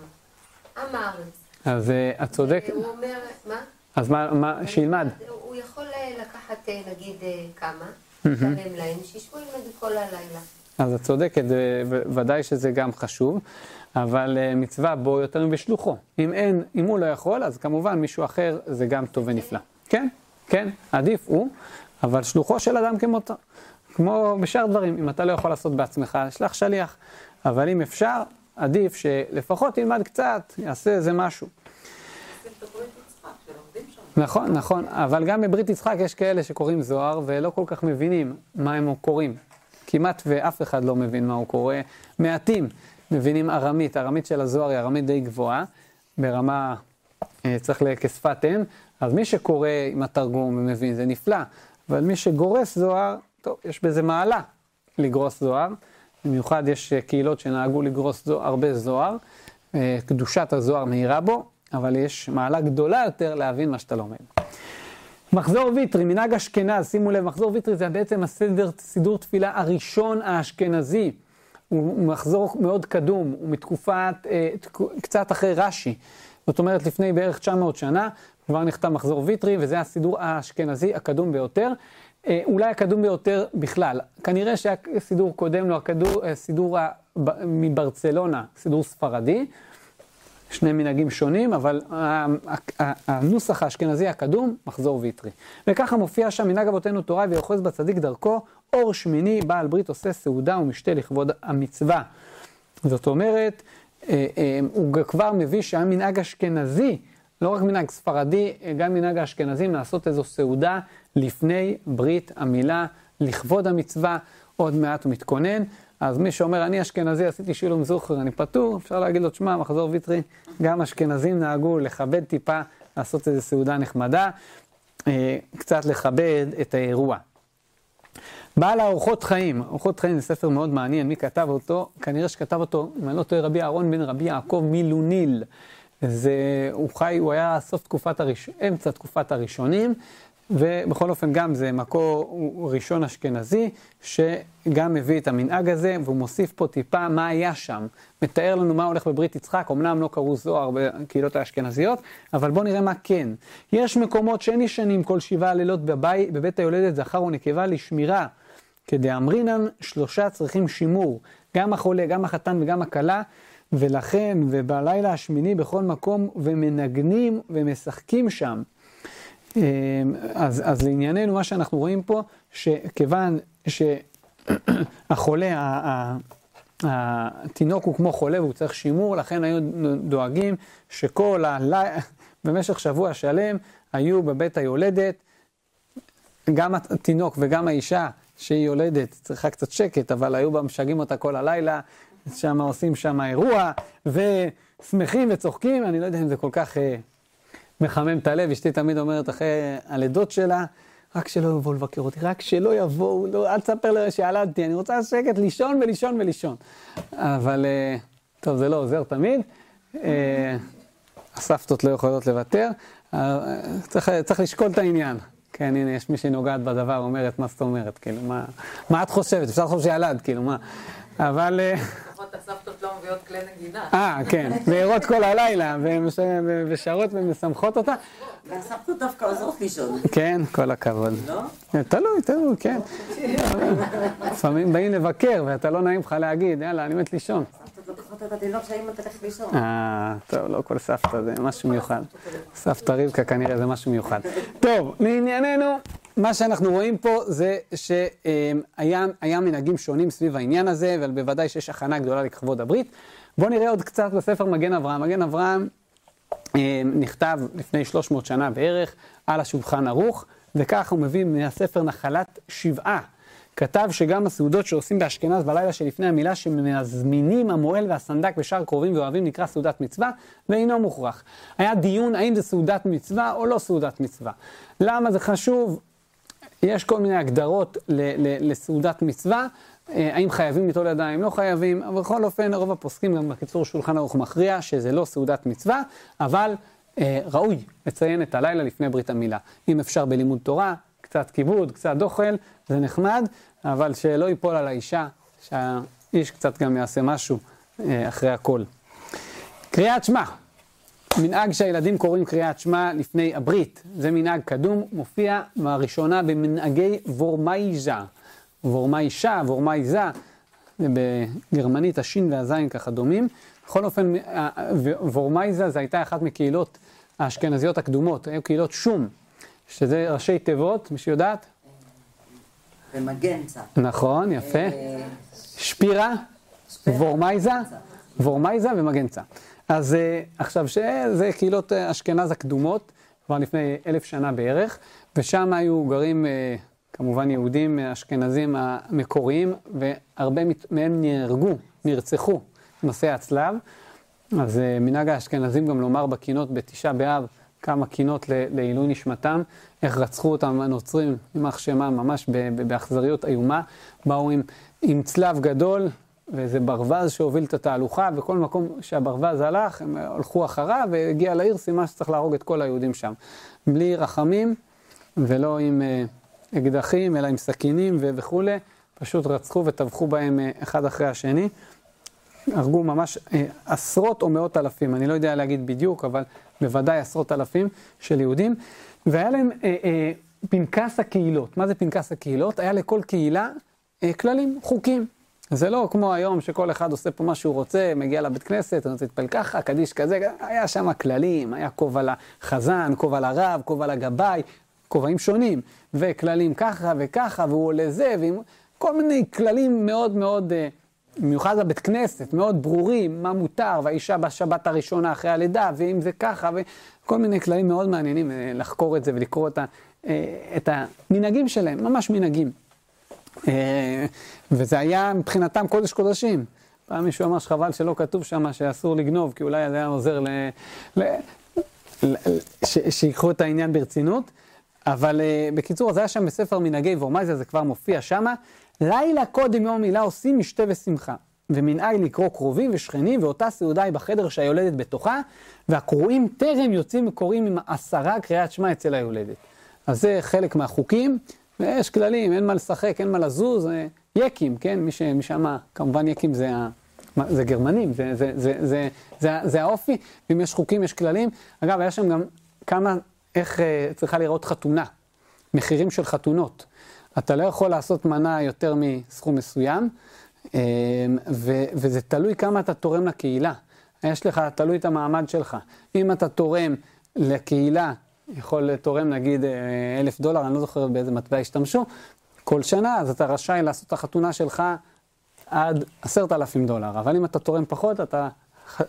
עם הארץ. אז uh, את צודקת. הוא אומר, מה? אז מה, מה שילמד. הוא יכול אה, לקחת נגיד כמה, לשלם להם, שישבו ילמדו כל הלילה. אז את צודקת, ודאי שזה גם חשוב, אבל מצווה בו יותר מבשלוחו. אם אין, אם הוא לא יכול, אז כמובן מישהו אחר זה גם טוב ונפלא. כן, כן, עדיף הוא, אבל שלוחו של אדם כמותו. כמו בשאר דברים, אם אתה לא יכול לעשות בעצמך, שלח שליח. אבל אם אפשר, עדיף שלפחות ילמד קצת, יעשה איזה משהו. נכון, נכון, אבל גם בברית יצחק יש כאלה שקוראים זוהר ולא כל כך מבינים מה הם קוראים. כמעט ואף אחד לא מבין מה הוא קורא. מעטים מבינים ארמית, ארמית של הזוהר היא ארמית די גבוהה, ברמה, אה, צריך כשפת אם, אז מי שקורא עם התרגום ומבין זה נפלא, אבל מי שגורס זוהר, טוב, יש בזה מעלה לגרוס זוהר, במיוחד יש אה, קהילות שנהגו לגרוס זוהר, הרבה זוהר, אה, קדושת הזוהר מהירה בו, אבל יש מעלה גדולה יותר להבין מה שאתה לומד. מחזור ויטרי, מנהג אשכנז, שימו לב, מחזור ויטרי זה בעצם הסדר, סידור תפילה הראשון האשכנזי. הוא מחזור מאוד קדום, הוא מתקופת, אה, קצת אחרי רש"י. זאת אומרת, לפני בערך 900 שנה, כבר נכתב מחזור ויטרי, וזה הסידור האשכנזי הקדום ביותר. אה, אולי הקדום ביותר בכלל. כנראה שהיה סידור קודם לו, הכדור, אה, סידור מברצלונה, סידור ספרדי, שני מנהגים שונים, אבל הנוסח האשכנזי הקדום, מחזור ויטרי. וככה מופיע שם מנהג אבותינו תורה ויוחז בצדיק דרכו, אור שמיני, בעל ברית עושה סעודה ומשתה לכבוד המצווה. זאת אומרת, אה, הוא כבר מביא שהיה מנהג אשכנזי, לא רק מנהג ספרדי, גם מנהג האשכנזים לעשות איזו סעודה לפני ברית המילה, לכבוד המצווה, עוד מעט הוא מתכונן. אז מי שאומר, אני אשכנזי, עשיתי שילום זוכר, אני פטור, אפשר להגיד לו, תשמע, מחזור ויטרי, גם אשכנזים נהגו לכבד טיפה, לעשות איזו סעודה נחמדה, אה, קצת לכבד את האירוע. בעל האורחות חיים, אורחות חיים זה ספר מאוד מעניין, מי כתב אותו? כנראה שכתב אותו, אם אני לא טועה, רבי אהרון בן רבי יעקב מילוניל. זה, הוא חי, הוא היה סוף תקופת הראשונים, אמצע תקופת הראשונים, ובכל אופן גם זה מקור ראשון אשכנזי, שגם מביא את המנהג הזה, והוא מוסיף פה טיפה מה היה שם. מתאר לנו מה הולך בברית יצחק, אמנם לא קראו זוהר בקהילות האשכנזיות, אבל בואו נראה מה כן. יש מקומות שאין ישנים כל שבעה לילות בבית, בבית היולדת זכר ונקבה לשמירה. כדאמרינן, שלושה צריכים שימור, גם החולה, גם החתן וגם הכלה, ולכן, ובלילה השמיני בכל מקום, ומנגנים ומשחקים שם. אמ, אז, אז לענייננו, מה שאנחנו רואים פה, שכיוון שהחולה, התינוק הוא כמו חולה והוא צריך שימור, לכן היו דואגים שכל הלילה, במשך שבוע שלם, היו בבית היולדת, גם התינוק וגם האישה שהיא יולדת, צריכה קצת שקט, אבל היו בה משגעים אותה כל הלילה, שם עושים שם אירוע, ושמחים וצוחקים, אני לא יודע אם זה כל כך... אה, מחמם את הלב, אשתי תמיד אומרת אחרי הלידות שלה, רק שלא יבואו לבקר אותי, רק שלא יבואו, לא, אל תספר לי שילדתי, אני רוצה שקט, לישון ולישון ולישון. אבל, אה, טוב, זה לא עוזר תמיד. אה, הסבתות לא יכולות לוותר, אה, צריך, צריך לשקול את העניין. כן, הנה, יש מי שנוגעת בדבר, אומרת, מה זאת אומרת, כאילו, מה, מה את חושבת? אפשר לחשוב שילד, כאילו, מה... אבל... כלי נגינה. אה, כן, וערות כל הלילה, ושרות ומשמחות אותה. והסבתות דווקא עוזרות לישון. כן, כל הכבוד. לא? תלוי, תלוי, כן. לפעמים באים לבקר, ואתה לא נעים לך להגיד, יאללה, אני מת לישון. אה, טוב, לא כל סבתא, זה משהו מיוחד. סבתא רבקה כנראה זה משהו מיוחד. טוב, לענייננו, מה שאנחנו רואים פה זה שהיה מנהגים שונים סביב העניין הזה, אבל בוודאי שיש הכנה גדולה לכבוד הברית. בואו נראה עוד קצת בספר מגן אברהם. מגן אברהם אה, נכתב לפני 300 שנה בערך על השולחן ערוך, וכך הוא מביא מהספר נחלת שבעה. כתב שגם הסעודות שעושים באשכנז בלילה שלפני המילה שמזמינים המועל והסנדק ושאר קרובים ואוהבים נקרא סעודת מצווה ואינו מוכרח. היה דיון האם זה סעודת מצווה או לא סעודת מצווה. למה זה חשוב? יש כל מיני הגדרות לסעודת מצווה, אה, האם חייבים ליטול ידיים, לא חייבים, אבל בכל אופן רוב הפוסקים גם בקיצור שולחן ערוך מכריע שזה לא סעודת מצווה, אבל אה, ראוי לציין את הלילה לפני ברית המילה. אם אפשר בלימוד תורה, קצת כיבוד, קצת דוחל, זה נחמד, אבל שלא ייפול על האישה, שהאיש קצת גם יעשה משהו אה, אחרי הכל. קריאת שמע, מנהג שהילדים קוראים קריאת שמע לפני הברית, זה מנהג קדום, מופיע בראשונה במנהגי וורמייזה. וורמיישה, וורמייזה, בגרמנית השין והזין ככה דומים. בכל אופן, וורמייזה זה הייתה אחת מקהילות האשכנזיות הקדומות, היו קהילות שום, שזה ראשי תיבות, מי שיודעת? ומגנצה. נכון, יפה. אה, שפירה, וורמייזה, וורמייזה ומגנצה. אז אה, עכשיו, שזה קהילות אה, אשכנז הקדומות, כבר לפני אלף שנה בערך, ושם היו גרים כמובן יהודים אשכנזים המקוריים, והרבה מהם נהרגו, נרצחו במסעי הצלב. אז מנהג האשכנזים גם לומר בקינות בתשעה באב כמה קינות לעילוי נשמתם, איך רצחו אותם הנוצרים, יימח שמם, ממש באכזריות איומה. באו עם, עם צלב גדול ואיזה ברווז שהוביל את התהלוכה, וכל מקום שהברווז הלך, הם הלכו אחריו, והגיע לעיר, סימן שצריך להרוג את כל היהודים שם. בלי רחמים, ולא עם uh, אקדחים, אלא עם סכינים וכולי, פשוט רצחו וטבחו בהם uh, אחד אחרי השני. הרגו ממש uh, עשרות או מאות אלפים, אני לא יודע להגיד בדיוק, אבל בוודאי עשרות אלפים של יהודים. והיה להם אה, אה, פנקס הקהילות. מה זה פנקס הקהילות? היה לכל קהילה אה, כללים, חוקים. זה לא כמו היום שכל אחד עושה פה מה שהוא רוצה, מגיע לבית כנסת, אני רוצה להתפלל ככה, קדיש כזה, היה שם כללים, היה כובע לחזן, כובע לרב, כובע לגבאי, כובעים שונים, וכללים ככה וככה, והוא עולה זה, ועם כל מיני כללים מאוד מאוד, במיוחד בבית כנסת, מאוד ברורים, מה מותר, והאישה בשבת הראשונה אחרי הלידה, ואם זה ככה, כל מיני כללים מאוד מעניינים אה, לחקור את זה ולקרוא את, ה, אה, את המנהגים שלהם, ממש מנהגים. אה, וזה היה מבחינתם קודש קודשים. פעם מישהו אמר שחבל שלא כתוב שם שאסור לגנוב, כי אולי זה היה עוזר ל... ל... ל... ש... שיקחו את העניין ברצינות. אבל uh, בקיצור, זה היה שם בספר מנהגי וורמייזר, זה כבר מופיע שמה. לילה קודם יום מילה עושים משתה ושמחה. ומנהג לקרוא קרובים ושכנים, ואותה סעודה היא בחדר שהיולדת בתוכה, והקרואים טרם יוצאים וקוראים עם עשרה קריאת שמע אצל היולדת. אז זה חלק מהחוקים, ויש כללים, אין מה לשחק, אין מה לזוז, יקים, כן? מי שמשם, כמובן יקים זה, זה גרמנים, זה, זה, זה, זה, זה, זה האופי, ואם יש חוקים, יש כללים. אגב, היה שם גם כמה, איך uh, צריכה להיראות חתונה, מחירים של חתונות. אתה לא יכול לעשות מנה יותר מסכום מסוים. אמ, ו, וזה תלוי כמה אתה תורם לקהילה. יש לך, תלוי את המעמד שלך. אם אתה תורם לקהילה, יכול לתורם נגיד אה, אלף דולר, אני לא זוכר באיזה מטבע השתמשו, כל שנה, אז אתה רשאי לעשות את החתונה שלך עד עשרת אלפים דולר. אבל אם אתה תורם פחות, אתה,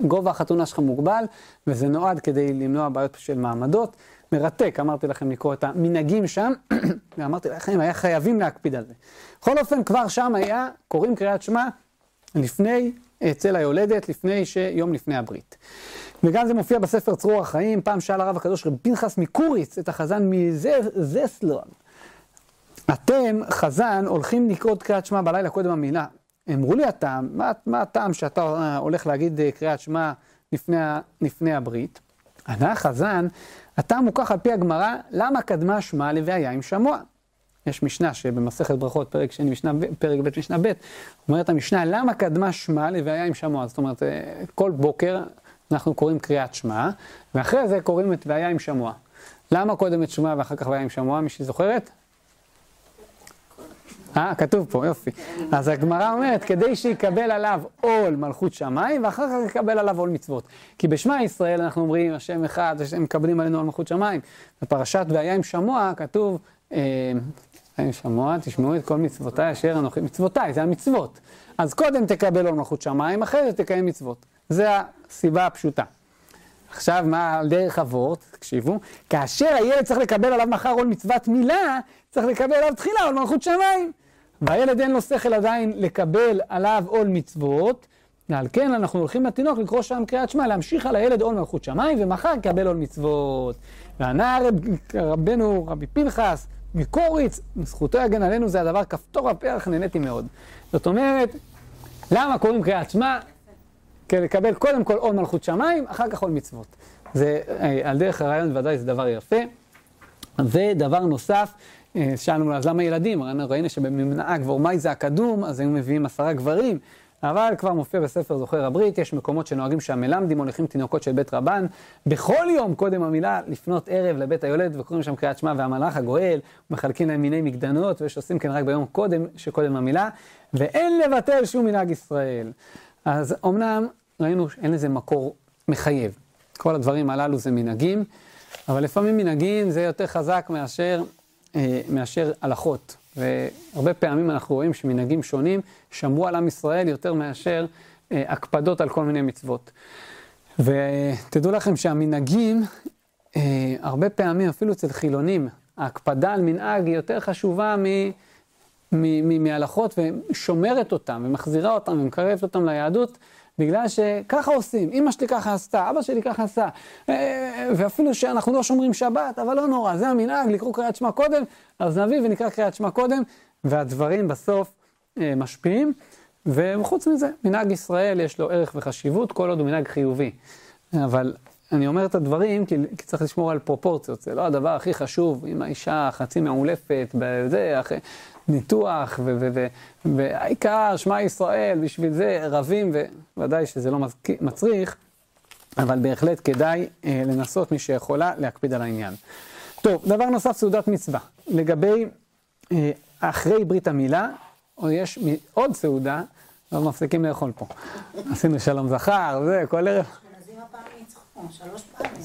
גובה החתונה שלך מוגבל, וזה נועד כדי למנוע בעיות של מעמדות. מרתק, אמרתי לכם לקרוא את המנהגים שם, ואמרתי לכם, היה חייבים להקפיד על זה. בכל אופן, כבר שם היה, קוראים קריאת שמע לפני, אצל היולדת, לפני שיום לפני הברית. וגם זה מופיע בספר צרור החיים, פעם שאל הרב הקדוש רבי פנחס מקוריץ את החזן מזסלון. אתם, חזן, הולכים לקרוא את קריאת שמע בלילה קודם המילה. אמרו לי הטעם, מה, מה הטעם שאתה הולך להגיד אה, קריאת שמע לפני, לפני הברית? ענה החזן, הטעם הוא כך על פי הגמרא, למה קדמה שמע לוויה עם שמוע? יש משנה שבמסכת ברכות, פרק שני, משנה, פרק ב', משנה ב', אומרת המשנה, למה קדמה שמע לוויה עם שמוע? זאת אומרת, אה, כל בוקר אנחנו קוראים קריאת שמע, ואחרי זה קוראים את והיה עם שמוע. למה קודם את שמוע ואחר כך והיה עם שמוע? מישהי זוכרת? אה, כתוב פה, יופי. אז הגמרא אומרת, כדי שיקבל עליו עול מלכות שמיים, ואחר כך יקבל עליו עול מצוות. כי בשמע ישראל אנחנו אומרים, השם אחד, הם מקבלים עלינו עול מלכות שמיים. בפרשת והיה עם שמוע כתוב, אין שמוע, תשמעו את כל מצוותיי אשר אנוכי, מצוותיי, זה המצוות. אז קודם תקבל עול מלכות שמיים, אחרי זה תקיים מצוות. זה הסיבה הפשוטה. עכשיו, מה על דרך אבות, תקשיבו, כאשר הילד צריך לקבל עליו מחר עול מצוות מילה, צריך לקבל עליו תחילה עול מלכות שמיים. והילד אין לו שכל עדיין לקבל עליו עול מצוות, ועל כן אנחנו הולכים לתינוק לקרוא שם קריאת שמע, להמשיך על הילד עול מלכות שמיים, ומחר יקבל עול מצוות. וענה רב, רבנו רבי פנחס מקוריץ, זכותו יגן עלינו, זה הדבר כפתור הפרח, נהניתי מאוד. זאת אומרת, למה קוראים קריאת שמע? כדי לקבל קודם כל עול מלכות שמיים, אחר כך עול מצוות. זה, אה, על דרך הרעיון ודאי זה דבר יפה. ודבר נוסף, אה, שאלנו אז למה ילדים? ראינו שבמנהג ואורמאי זה הקדום, אז היו מביאים עשרה גברים, אבל כבר מופיע בספר זוכר הברית, יש מקומות שנוהגים שהמלמדים מוליכים תינוקות של בית רבן, בכל יום קודם המילה לפנות ערב לבית היולד, וקוראים שם קריאת שמע והמלאך הגואל, ומחלקים להם מיני מקדנות, ויש עושים כן רק ביום קודם, שקודם המילה, ואין לבטל שום מנהג ישראל. אז אמנם ראינו שאין לזה מקור מחייב. כל הדברים הללו זה מנהגים, אבל לפעמים מנהגים זה יותר חזק מאשר, אה, מאשר הלכות. והרבה פעמים אנחנו רואים שמנהגים שונים שמרו על עם ישראל יותר מאשר אה, הקפדות על כל מיני מצוות. ותדעו לכם שהמנהגים, אה, הרבה פעמים, אפילו אצל חילונים, ההקפדה על מנהג היא יותר חשובה מ... מהלכות ושומרת אותם ומחזירה אותם ומקרבת אותם ליהדות בגלל שככה עושים, אמא שלי ככה עשתה, אבא שלי ככה עשה, אה, ואפילו שאנחנו לא שומרים שבת, אבל לא נורא, זה המנהג, לקרוא קריאת שמע קודם, אז נביא ונקרא קריאת שמע קודם, והדברים בסוף אה, משפיעים, וחוץ מזה, מנהג ישראל יש לו ערך וחשיבות, כל עוד הוא מנהג חיובי. אבל אני אומר את הדברים כי, כי צריך לשמור על פרופורציות, זה לא הדבר הכי חשוב, אם האישה חצי מעולפת, בזה, אחרי... ניתוח, והעיקר, שמע ישראל, בשביל זה רבים, וודאי שזה לא מצריך, אבל בהחלט כדאי אה, לנסות, מי שיכולה, להקפיד על העניין. טוב, דבר נוסף, סעודת מצווה. לגבי אה, אחרי ברית המילה, או יש עוד סעודה, לא מפסיקים לאכול פה. עשינו שלום זכר, זה, כל ערב.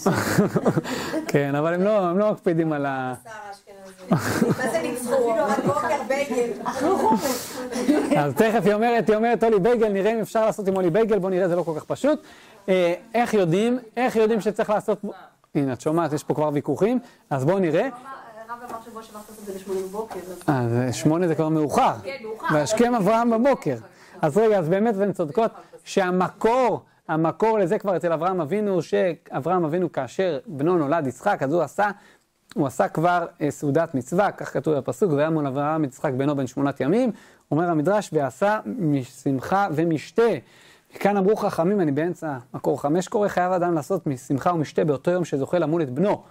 כן, אבל הם לא, לא מקפידים על ה... מה זה ניצחו? אז תכף היא אומרת, היא אומרת, אולי בייגל, נראה אם אפשר לעשות עם אולי בייגל, בוא נראה, זה לא כל כך פשוט. אה, איך יודעים, איך יודעים שצריך לעשות... הנה, את שומעת, יש פה כבר ויכוחים, אז בואו נראה. אז שמונה זה כבר מאוחר. כן, מאוחר. והשכם אברהם בבוקר. אז רגע, אז באמת והן צודקות שהמקור... המקור לזה כבר אצל אברהם אבינו, שאברהם אבינו כאשר בנו נולד יצחק, אז הוא עשה, הוא עשה כבר אה, סעודת מצווה, כך כתוב בפסוק, והיה מול אברהם יצחק בנו בן שמונת ימים, אומר המדרש, ועשה משמחה ומשתה. כאן אמרו חכמים, אני באמצע מקור חמש קורא, חייב אדם לעשות משמחה ומשתה באותו יום שזוכה למול את בנו.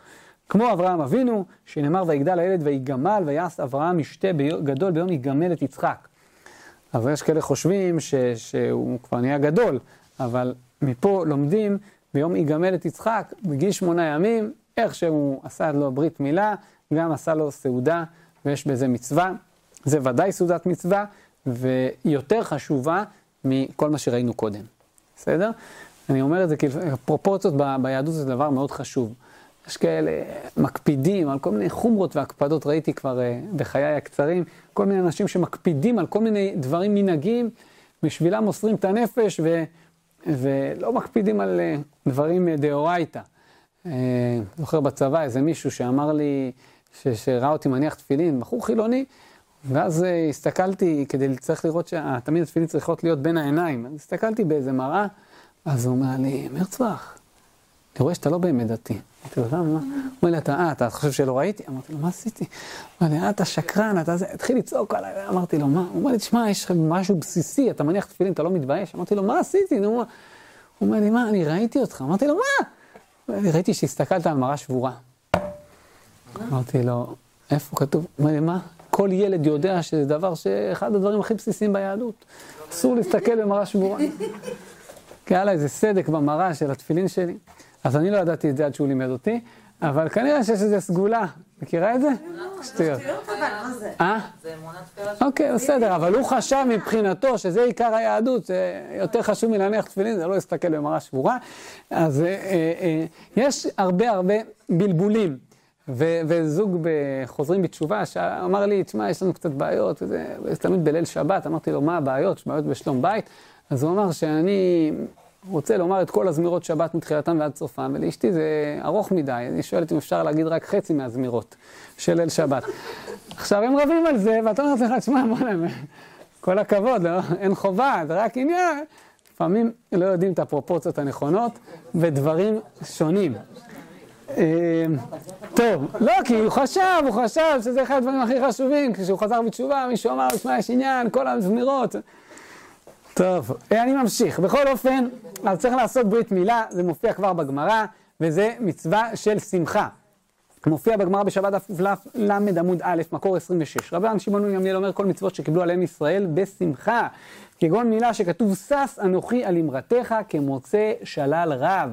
כמו אברהם אבינו, שנאמר ויגדל הילד ויגמל, ויעש אברהם משתה גדול ביום יגמל את יצחק. אז יש כאלה חושבים ש, שהוא כבר נהיה גדול, אבל מפה לומדים ביום יגמל את יצחק, בגיל שמונה ימים, איך שהוא עשה לו ברית מילה, גם עשה לו סעודה, ויש בזה מצווה. זה ודאי סעודת מצווה, ויותר חשובה מכל מה שראינו קודם. בסדר? אני אומר את זה כי פרופורציות ב- ביהדות זה דבר מאוד חשוב. יש כאלה מקפידים על כל מיני חומרות והקפדות, ראיתי כבר uh, בחיי הקצרים, כל מיני אנשים שמקפידים על כל מיני דברים מנהגים, בשבילם מוסרים את הנפש, ו... ולא מקפידים על אה, דברים דאורייתא. אה, זוכר בצבא איזה מישהו שאמר לי, שראה אותי מניח תפילין, בחור חילוני, ואז אה, הסתכלתי כדי, צריך לראות שתמיד התפילין צריכות להיות בין העיניים. אז הסתכלתי באיזה מראה, אז הוא אומר לי, מרצבך, אני רואה שאתה לא באמת דתי. אמרתי לו, למה? הוא אומר לי, אתה, אה, אתה חושב שלא ראיתי? אמרתי לו, מה עשיתי? אומר לי, אה, אתה שקרן, אתה זה, התחיל לצעוק עליי, אמרתי לו, מה? הוא אומר לי, תשמע, יש לך משהו בסיסי, אתה מניח תפילין, אתה לא מתבייש? אמרתי לו, מה עשיתי? הוא אומר לי, מה, אני ראיתי אותך. אמרתי לו, מה? ראיתי שהסתכלת על מראה שבורה. אמרתי לו, איפה כתוב? הוא אומר לי, מה? כל ילד יודע שזה דבר שאחד הדברים הכי בסיסיים ביהדות. אסור להסתכל במראה שבורה. כי היה לה איזה סדק במראה של התפילין שלי. אז אני לא ידעתי את זה עד שהוא לימד אותי, אבל כנראה שיש איזה סגולה. מכירה את זה? שטויות. אה? אוקיי, בסדר, אבל הוא חשב מבחינתו שזה עיקר היהדות, זה יותר חשוב מלהניח תפילין, זה לא להסתכל במראה שבורה. אז אה, אה, יש הרבה הרבה בלבולים. וזוג חוזרים בתשובה, שאמר לי, תשמע, יש לנו קצת בעיות, וזה תמיד בליל שבת, אמרתי לו, מה הבעיות? יש בעיות בשלום בית? אז הוא אמר שאני רוצה לומר את כל הזמירות שבת מתחילתם ועד סופם, ולאשתי זה ארוך מדי, אני שואלת אם אפשר להגיד רק חצי מהזמירות של ליל שבת. עכשיו הם רבים על זה, ואתה אומר לך, תשמע, מה כל הכבוד, לא, אין חובה, זה רק עניין. לפעמים לא יודעים את הפרופורציות הנכונות ודברים שונים. אה, טוב, לא, כי הוא חשב, הוא חשב שזה אחד הדברים הכי חשובים, כשהוא חזר בתשובה, מישהו אמר לו, שמע, יש עניין, כל הזמירות. טוב, אה, אני ממשיך. בכל אופן, אז צריך לעשות ברית מילה, זה מופיע כבר בגמרא, וזה מצווה של שמחה. מופיע בגמרא בשבת ל עמוד א', מקור 26. רבן שמעון ימיאל אומר כל מצוות שקיבלו עליהם ישראל בשמחה. כגון מילה שכתוב שש אנוכי על אמרתך כמוצא שלל רב.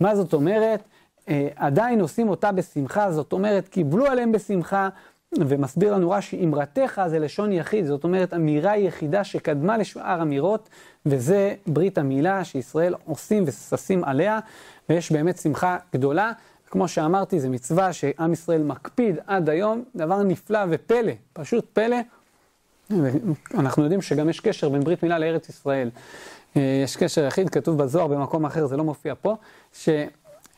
מה זאת אומרת? אה, עדיין עושים אותה בשמחה, זאת אומרת, קיבלו עליהם בשמחה, ומסביר לנו רש"י, אמרתך זה לשון יחיד, זאת אומרת אמירה יחידה שקדמה לשאר אמירות, וזה ברית המילה שישראל עושים וששים עליה, ויש באמת שמחה גדולה. כמו שאמרתי, זו מצווה שעם ישראל מקפיד עד היום, דבר נפלא ופלא, פשוט פלא. אנחנו יודעים שגם יש קשר בין ברית מילה לארץ ישראל. אה, יש קשר יחיד, כתוב בזוהר במקום אחר, זה לא מופיע פה,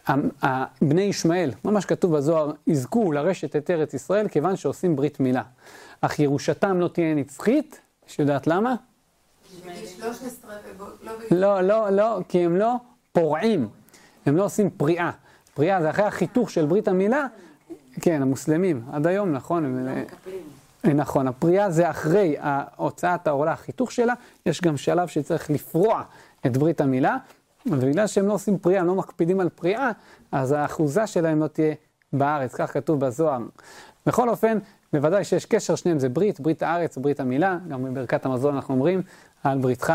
שבני ישמעאל, ממש כתוב בזוהר, יזכו לרשת את ארץ ישראל כיוון שעושים ברית מילה. אך ירושתם לא תהיה נצחית, שיודעת למה? לא, לא, לא, כי הם לא פורעים, הם לא עושים פריאה. פריאה זה אחרי החיתוך של ברית המילה, כן, המוסלמים, עד היום, נכון. הם... נכון, הפריאה זה אחרי הוצאת העולה, החיתוך שלה, יש גם שלב שצריך לפרוע את ברית המילה, ובגלל שהם לא עושים פריאה, הם לא מקפידים על פריאה, אז האחוזה שלהם לא תהיה בארץ, כך כתוב בזוהר. בכל אופן, בוודאי שיש קשר, שניהם זה ברית, ברית הארץ, ברית המילה, גם בברכת המזון אנחנו אומרים, על בריתך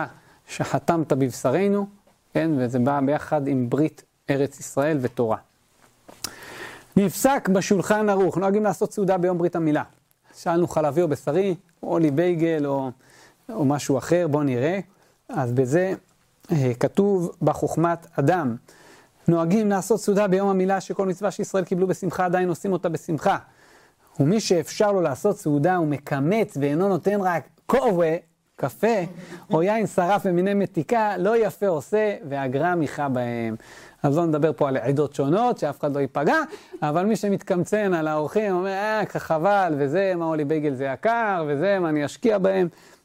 שחתמת בבשרנו, כן, וזה בא ביחד עם ברית ארץ ישראל ותורה. נפסק בשולחן ערוך, נוהגים לעשות סעודה ביום ברית המילה. שאלנו חלבי או בשרי, או לי בייגל או, או משהו אחר, בואו נראה. אז בזה כתוב בחוכמת אדם. נוהגים לעשות סעודה ביום המילה שכל מצווה שישראל קיבלו בשמחה עדיין עושים אותה בשמחה. ומי שאפשר לו לעשות סעודה הוא מקמץ ואינו נותן רק כובע, קפה, או יין שרף ומיני מתיקה, לא יפה עושה, ואגרה מיכה בהם. אז לא נדבר פה על עדות שונות, שאף אחד לא ייפגע, אבל מי שמתקמצן על האורחים, אומר, אה, חבל, וזה, מה אולי בייגל זה יקר, וזה, מה אני אשקיע בהם, אה,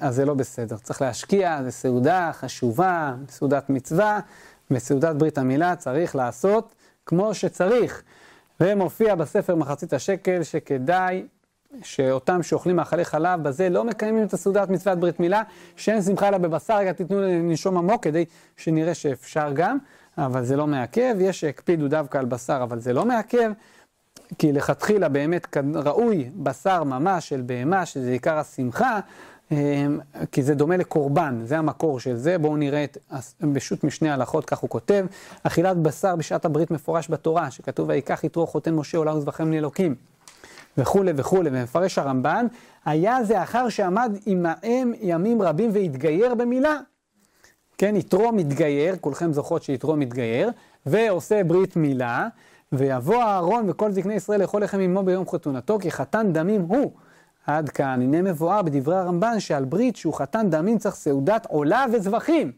אז זה לא בסדר. צריך להשקיע, זה סעודה חשובה, סעודת מצווה, וסעודת ברית המילה צריך לעשות כמו שצריך. ומופיע בספר מחצית השקל שכדאי שאותם שאוכלים מאכלי חלב בזה לא מקיימים את הסעודת מצוות ברית מילה, שאין שמחה אלא בבשר, רגע תיתנו לנשום עמוק כדי שנראה שאפשר גם. אבל זה לא מעכב, יש שהקפידו דווקא על בשר, אבל זה לא מעכב, כי לכתחילה באמת ראוי בשר ממש של בהמה, שזה עיקר השמחה, כי זה דומה לקורבן, זה המקור של זה. בואו נראה את, בשו"ת משני הלכות, כך הוא כותב, אכילת בשר בשעת הברית מפורש בתורה, שכתוב ויקח יתרו חותן משה עולה וזבחם לאלוקים, וכולי וכולי, ומפרש הרמב"ן, היה זה אחר שעמד עמהם ימים רבים והתגייר במילה. כן, יתרו מתגייר, כולכם זוכרות שיתרו מתגייר, ועושה ברית מילה, ויבוא אהרון וכל זקני ישראל לאכול לחם עמו ביום חתונתו, כי חתן דמים הוא. עד כאן, הנה מבואר בדברי הרמב"ן שעל ברית שהוא חתן דמים צריך סעודת עולה וזבחים.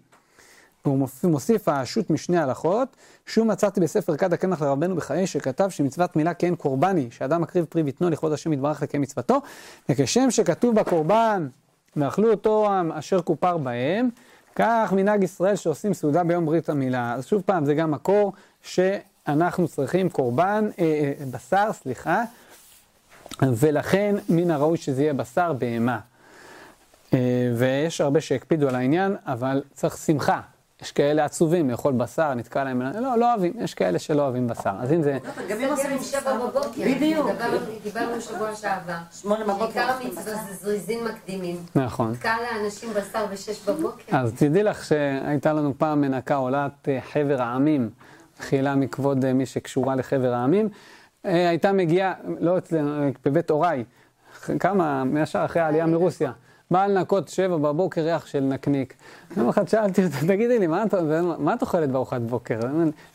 והוא מוסיף השו"ת משני הלכות, שוב מצאתי בספר כד הקמח לרבנו בחיי, שכתב שמצוות מילה כן קורבני, שאדם מקריב פרי בטנו לכבוד השם יתברך לקיים מצוותו, וכשם שכתוב בקורבן, ואכלו אותו אשר כופר בהם, כך מנהג ישראל שעושים סעודה ביום ברית המילה. אז שוב פעם, זה גם מקור שאנחנו צריכים קורבן, אה, אה, בשר, סליחה, ולכן מן הראוי שזה יהיה בשר בהמה. אה, ויש הרבה שהקפידו על העניין, אבל צריך שמחה. יש כאלה עצובים לאכול בשר, נתקע להם, לא, לא אוהבים, יש כאלה שלא אוהבים בשר. אז אם זה... גם אם עושים שבע בבוקר. בדיוק. דיברנו שבוע שעבר. שמונה בבוקר. עיקר המצווה זה זריזים מקדימים. נכון. נתקע לאנשים בשר בשש בבוקר. אז תדעי לך שהייתה לנו פעם מנקה עולת אה, חבר העמים, חילה מכבוד אה, מי שקשורה לחבר העמים. אה, הייתה מגיעה, לא אצלנו, בבית הוריי, כמה, ישר אחרי העלייה מרוסיה. בא לנקות שבע בבוקר ריח של נקניק. יום אחד שאלתי אותו, תגידי לי, מה את אוכלת בארוחת בוקר?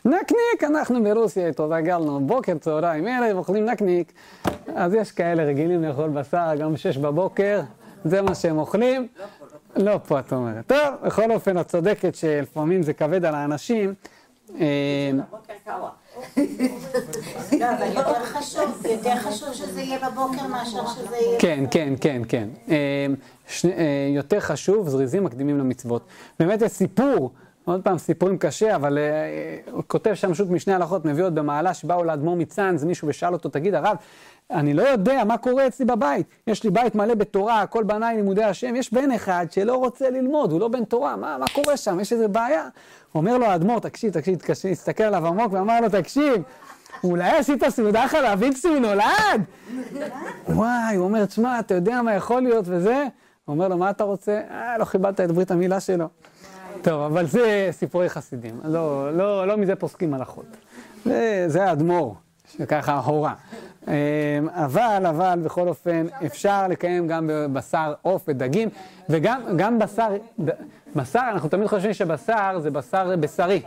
נקניק, אנחנו ברוסיה התרגלנו, בוקר, צהריים, ערב, אוכלים נקניק. אז יש כאלה רגילים לאכול בשר גם בשש בבוקר, זה מה שהם אוכלים. לא פה, את אומרת. טוב, בכל אופן, את צודקת שלפעמים זה כבד על האנשים. אה, לא. כן, כן, כן, כן. אה, אה, יותר חשוב, זריזים מקדימים למצוות. באמת יש סיפור, עוד פעם, סיפורים קשה, אבל הוא כותב שם פשוט משני הלכות, מביא עוד במעלה שבאו לאדמו"ר מצאנז, מישהו ושאל אותו, תגיד, הרב, אני לא יודע מה קורה אצלי בבית. יש לי בית מלא בתורה, כל בניי לימודי השם, יש בן אחד שלא רוצה ללמוד, הוא לא בן תורה, מה, מה קורה שם? יש איזה בעיה? אומר לו האדמו"ר, תקשיב, תקשיב, תקשיב, הסתכל עליו עמוק ואמר לו, תקשיב, אולי עשית סעודה חלבית כשהוא נולד? וואי, הוא אומר, תשמע, אתה יודע מה יכול להיות וזה? הוא אומר לו, מה אתה רוצה? אה, לא כיבדת את ברית המילה שלו. טוב, אבל זה סיפורי חסידים, לא, לא, לא מזה פוסקים הלכות. זה האדמו"ר, שככה הורה. אמ, אבל, אבל, בכל אופן, אפשר לקיים גם בבשר עוף ודגים, וגם בשר, בשר, אנחנו תמיד חושבים שבשר זה בשר בשרי.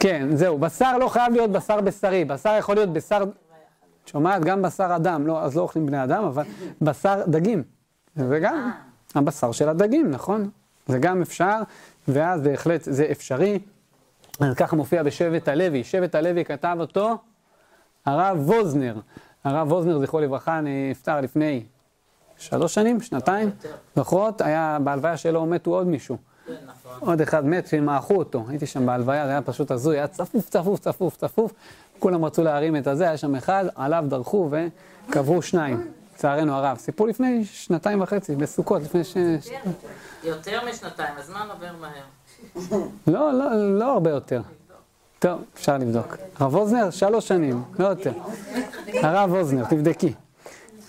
כן, זהו, בשר לא חייב להיות בשר בשרי, בשר יכול להיות בשר, שומעת? גם בשר אדם, לא, אז לא אוכלים בני אדם, אבל בשר דגים. זה גם הבשר של הדגים, נכון? זה גם אפשר, ואז בהחלט זה אפשרי. ככה מופיע בשבט הלוי, שבט הלוי כתב אותו הרב ווזנר. הרב ווזנר, זכרו לברכה, נפטר לפני שלוש שנים, שנתיים, זוכרות? היה, בהלוויה שלו מתו עוד מישהו. עוד אחד מת, שמעכו אותו. הייתי שם בהלוויה, זה היה פשוט הזוי, היה צפוף, צפוף, צפוף, צפוף. כולם רצו להרים את הזה, היה שם אחד, עליו דרכו וקברו שניים. לצערנו הרב. סיפור לפני שנתיים וחצי, בסוכות, לפני ש... יותר משנתיים, הזמן עובר מהר. לא, לא, לא הרבה יותר. טוב, אפשר לבדוק. הרב אוזנר, שלוש שנים, לא יותר. הרב אוזנר, תבדקי.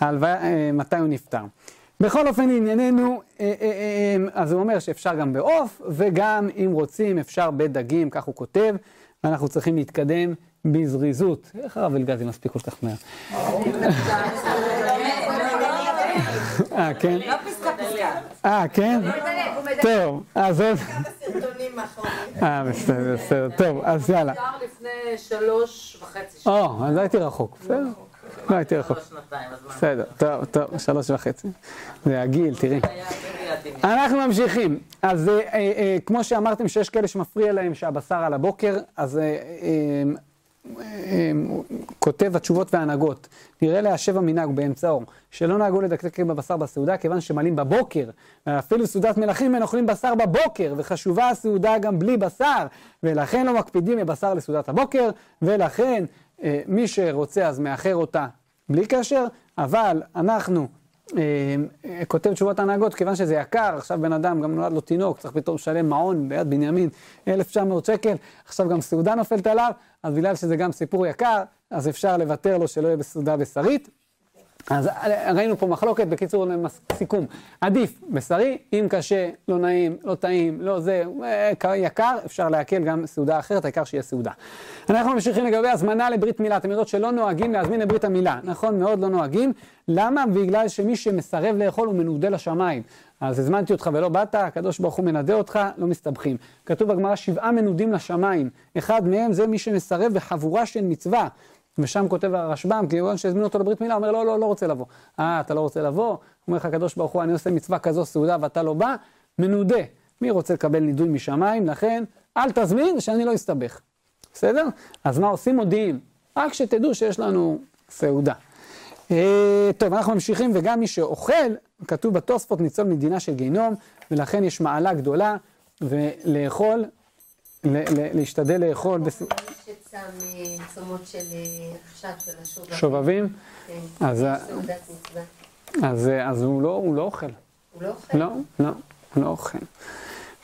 ההלוויה, אה, מתי הוא נפטר. בכל אופן, ענייננו, אה, אה, אז הוא אומר שאפשר גם בעוף, וגם, אם רוצים, אפשר בדגים, כך הוא כותב, ואנחנו צריכים להתקדם בזריזות. איך הרב אלגזי מספיק כל כך מהר? אה, כן? לא פסקה פסקה. אה, כן? טוב, אז עוד... אה, בסדר, בסדר. טוב, אז יאללה. לפני שלוש וחצי שנים. או, אז הייתי רחוק, בסדר. לא הייתי רחוק. בסדר, טוב, טוב, שלוש וחצי. זה הגיל, תראי. אנחנו ממשיכים. אז אה, אה, כמו שאמרתם שיש כאלה שמפריע להם שהבשר על הבוקר, אז אה, כותב התשובות וההנהגות, נראה להשב המנהג באמצעו, שלא נהגו לדקדק בבשר בסעודה, כיוון שמעלים בבוקר, אפילו סעודת מלכים הם אוכלים בשר בבוקר, וחשובה הסעודה גם בלי בשר, ולכן לא מקפידים מבשר לסעודת הבוקר, ולכן אה, מי שרוצה אז מאחר אותה בלי קשר, אבל אנחנו כותב תשובות הנהגות, כיוון שזה יקר, עכשיו בן אדם, גם נולד לו תינוק, צריך פתאום לשלם מעון ביד בנימין, 1,900 שקל, עכשיו גם סעודה נופלת עליו, אז בגלל שזה גם סיפור יקר, אז אפשר לוותר לו שלא יהיה בסעודה בשרית. אז ראינו פה מחלוקת, בקיצור, סיכום. עדיף בשרי, אם קשה, לא נעים, לא טעים, לא זה, אה, יקר, אפשר להקל גם סעודה אחרת, העיקר שיהיה סעודה. אנחנו ממשיכים לגבי הזמנה לברית מילה. אתם יודעות שלא נוהגים להזמין לברית המילה. נכון, מאוד לא נוהגים. למה? בגלל שמי שמסרב לאכול הוא מנודה לשמיים. אז הזמנתי אותך ולא באת, הקדוש ברוך הוא מנדה אותך, לא מסתבכים. כתוב בגמרא שבעה מנודים לשמיים. אחד מהם זה מי שמסרב בחבורה של מצווה. ושם כותב הרשב"ם, כיוון שהזמינו אותו לברית מילה, אומר לא, לא, לא רוצה לבוא. אה, אתה לא רוצה לבוא? אומר לך הקדוש ברוך הוא, אני עושה מצווה כזו סעודה ואתה לא בא, מנודה. מי רוצה לקבל נידוי משמיים? לכן, אל תזמין שאני לא אסתבך. בסדר? אז מה עושים? מודיעים. רק שתדעו שיש לנו סעודה. אה, טוב, אנחנו ממשיכים, וגם מי שאוכל, כתוב בתוספות ניצול מדינה של גיהנום, ולכן יש מעלה גדולה, ולאכול, להשתדל לאכול. יצא מצומות של אה, עכשיו, של השובבים. שובבים? כן, אז, אז, אז הוא, לא, הוא לא אוכל. הוא לא אוכל? לא, לא, הוא לא אוכל.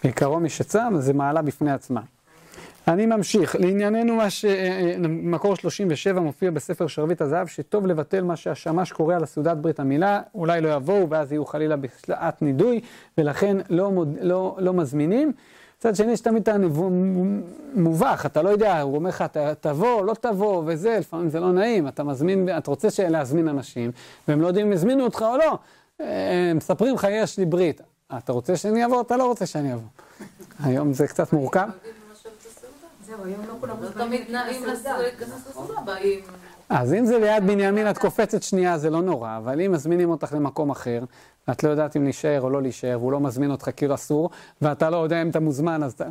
בעיקרו מי שצם, זה מעלה בפני עצמה. אני ממשיך. לענייננו, מה ש... אה, אה, מקור 37 מופיע בספר שרביט הזהב, שטוב לבטל מה שהשמש קורא על הסעודת ברית המילה, אולי לא יבואו ואז יהיו חלילה בשלעת נידוי, ולכן לא, מוד... לא, לא מזמינים. מצד שני, יש תמיד את המובך, אתה לא יודע, הוא אומר לך, תבוא, לא תבוא, וזה, לפעמים זה לא נעים, אתה מזמין, אתה רוצה להזמין אנשים, והם לא יודעים אם הזמינו אותך או לא. אה, מספרים לך, יש לי ברית. אתה רוצה שאני אבוא? אתה לא רוצה שאני אבוא. היום זה קצת מורכב. זהו, היום לא כולם תמיד נעים לסעודה, באים... אז אם זה ליד בנימין, את קופצת שנייה, זה לא נורא, אבל אם מזמינים אותך למקום אחר, ואת לא יודעת אם להישאר או לא להישאר, והוא לא מזמין אותך כאילו אסור, ואתה לא יודע אם אתה מוזמן, אז אתה...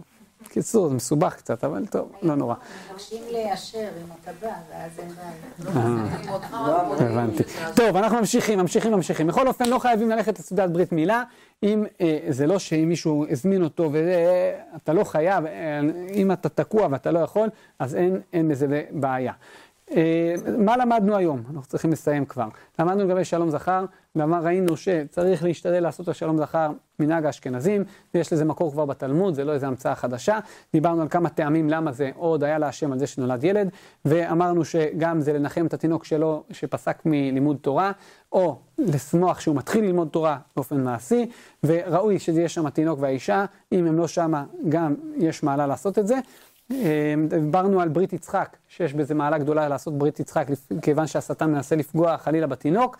קיצור, זה מסובך קצת, אבל טוב, לא נורא. מבקשים לאשר אם אתה בא, ואז אין בעיה. הבנתי. טוב, אנחנו ממשיכים, ממשיכים, ממשיכים. בכל אופן, לא חייבים ללכת לסעודת ברית מילה. אם אה, זה לא שאם מישהו הזמין אותו ואתה לא חייב, אה, אם אתה תקוע ואתה לא יכול, אז אין בזה בעיה. אה, מה למדנו היום? אנחנו צריכים לסיים כבר. למדנו לגבי שלום זכר, ראינו שצריך להשתדל לעשות את השלום זכר מנהג האשכנזים, ויש לזה מקור כבר בתלמוד, זה לא איזה המצאה חדשה. דיברנו על כמה טעמים למה זה עוד היה להשם על זה שנולד ילד, ואמרנו שגם זה לנחם את התינוק שלו שפסק מלימוד תורה, או לשמוח שהוא מתחיל ללמוד תורה באופן מעשי, וראוי שזה יהיה שם התינוק והאישה, אם הם לא שמה גם יש מעלה לעשות את זה. אמ, דיברנו על ברית יצחק, שיש בזה מעלה גדולה לעשות ברית יצחק, כיוון שהשטן מנסה לפגוע חלילה בתינוק.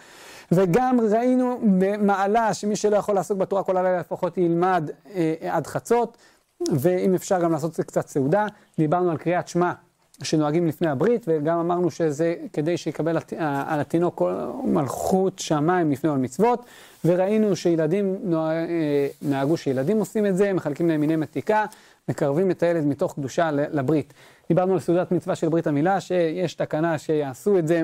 וגם ראינו במעלה שמי שלא יכול לעסוק בתורה כל הלילה לפחות ילמד אה, עד חצות, ואם אפשר גם לעשות קצת סעודה. דיברנו על קריאת שמע שנוהגים לפני הברית, וגם אמרנו שזה כדי שיקבל על התינוק מלכות שמיים לפני עול מצוות, וראינו שילדים אה, נהגו שילדים עושים את זה, מחלקים להם מיני מתיקה. מקרבים את הילד מתוך קדושה לברית. דיברנו על סעודת מצווה של ברית המילה, שיש תקנה שיעשו את זה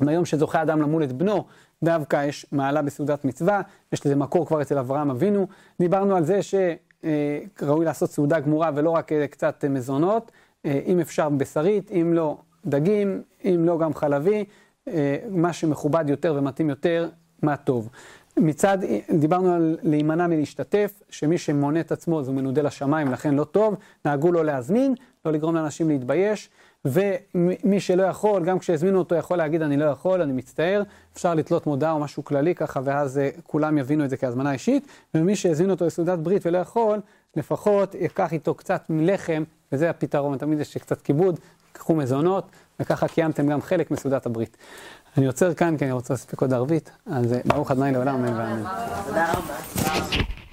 ביום שזוכה אדם למול את בנו, דווקא יש מעלה בסעודת מצווה, יש לזה מקור כבר אצל אברהם אבינו. דיברנו על זה שראוי לעשות סעודה גמורה ולא רק קצת מזונות, אם אפשר בשרית, אם לא דגים, אם לא גם חלבי, מה שמכובד יותר ומתאים יותר, מה טוב. מצד, דיברנו על להימנע מלהשתתף, שמי שמונה את עצמו אז הוא מנודה לשמיים, לכן לא טוב, נהגו לא להזמין, לא לגרום לאנשים להתבייש, ומי שלא יכול, גם כשהזמינו אותו יכול להגיד אני לא יכול, אני מצטער, אפשר לתלות מודעה או משהו כללי ככה, ואז אה, כולם יבינו את זה כהזמנה אישית, ומי שהזמין אותו לסעודת ברית ולא יכול, לפחות ייקח איתו קצת מלחם, וזה הפתרון, תמיד יש קצת כיבוד, קחו מזונות, וככה קיימתם גם חלק מסעודת הברית. אני עוצר כאן כי אני רוצה להספיק עוד ערבית, אז אה, ברוך ה' לעולם אמן ואמן. תודה רבה.